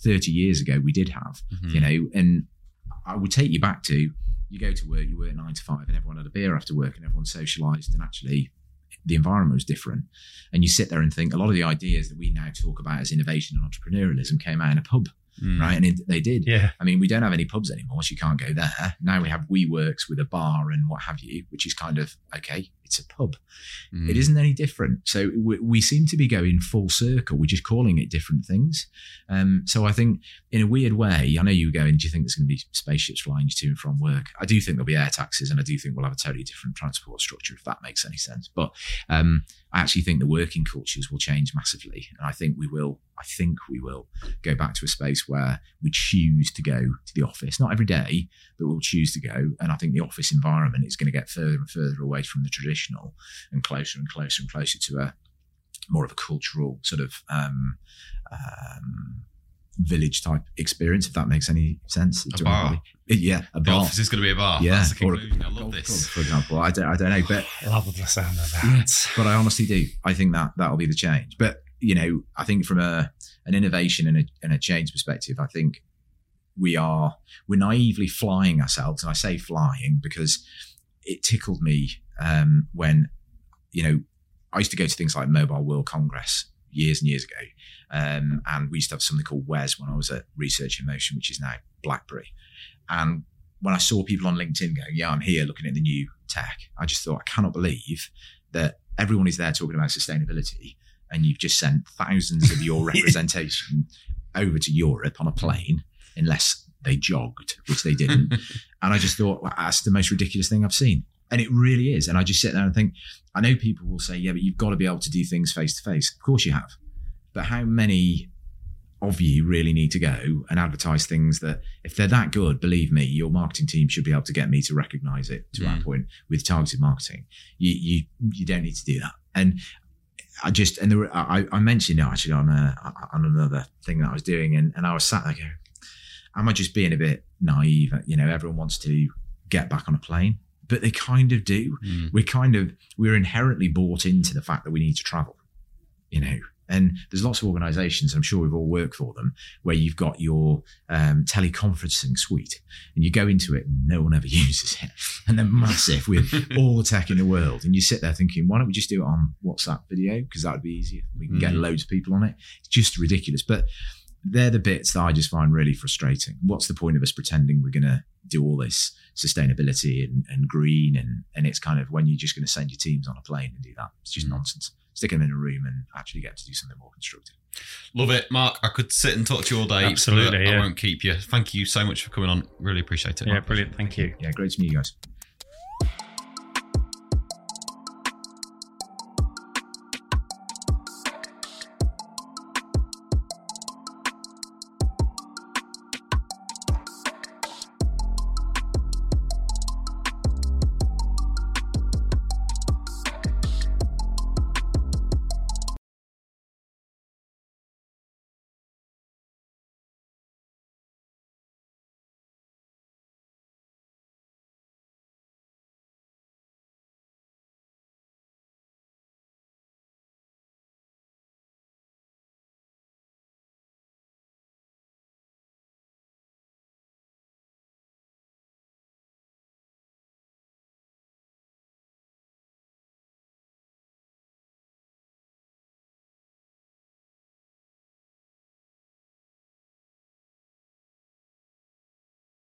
30 years ago we did have? Mhm. You know, and I would take you back to you go to work, you work nine to five, and everyone had a beer after work, and everyone socialised, and actually the environment was different. And you sit there and think a lot of the ideas that we now talk about as innovation and entrepreneurialism came out in a pub, Mm. right? And it, they did. Yeah. I mean, we don't have any pubs anymore, so you can't go there. Now we have WeWorks with a bar and what have you, which is kind of okay. It's a pub. Mm. It isn't any different. So we, we seem to be going full circle. We're just calling it different things. Um, so I think, in a weird way, I know you were going. Do you think there's going to be spaceships flying you to and from work? I do think there'll be air taxis, and I do think we'll have a totally different transport structure if that makes any sense. But um, I actually think the working cultures will change massively, and I think we will. I think we will go back to a space where we choose to go to the office, not every day, but we'll choose to go. And I think the office environment is going to get further and further away from the traditional and closer and closer and closer to a more of a cultural sort of um, um, village type experience, if that makes any sense. A to bar. anybody. Yeah, a The bar. office is going to be a bar. Yeah, That's the or a conclusion. I love golf this. club, for example. I don't, I don't know, but I Love the sound of that. Yeah, but I honestly do. I think that that'll be the change. But you know, I think from a an innovation and a, and a change perspective, I think we are we're naively flying ourselves, and I say flying because it tickled me um, when you know I used to go to things like Mobile World Congress years and years ago, um, and we used to have something called WES when I was at Research in Motion, which is now BlackBerry, and when I saw people on LinkedIn going, "Yeah, I'm here looking at the new tech," I just thought I cannot believe that everyone is there talking about sustainability, and you've just sent thousands of your [laughs] representation over to Europe on a plane, unless they jogged, which they didn't. [laughs] and I just thought well, that's the most ridiculous thing I've seen, and it really is. And I just sit there and think, I know people will say, "Yeah, but you've got to be able to do things face to face." Of course, you have, but how many of you really need to go and advertise things that if they're that good, believe me, your marketing team should be able to get me to recognize it to that Mm. point with targeted marketing. You you you don't need to do that. And I just and there were, I, I mentioned it actually on a, on another thing that I was doing, and, and I was sat there going, "Am I just being a bit naive? You know, everyone wants to get back on a plane, but they kind of do. Mm. We're kind of we're inherently bought into the fact that we need to travel. You know, and there's lots of organisations. I'm sure we've all worked for them where you've got your um, teleconferencing suite, and you go into it, and no one ever [laughs] uses it, and they're massive with [laughs] all the tech in the world, and you sit there thinking, why don't we just do it on WhatsApp video because that would be easier. We can get Mhm. loads of people on it. It's just ridiculous, but they're the bits that I just find really frustrating. What's the point of us pretending we're going to do all this sustainability and, and green, and and it's kind of when you're just going to send your teams on a plane and do that. It's just Mm. nonsense. Stick them in a room and actually get to do something more constructive. Love it, Mark. I could sit and talk to you all day. Absolutely, but I won't keep you. Thank you so much for coming on. Really appreciate it. Yeah, Mark. brilliant. Thank you. Yeah, great to meet you guys.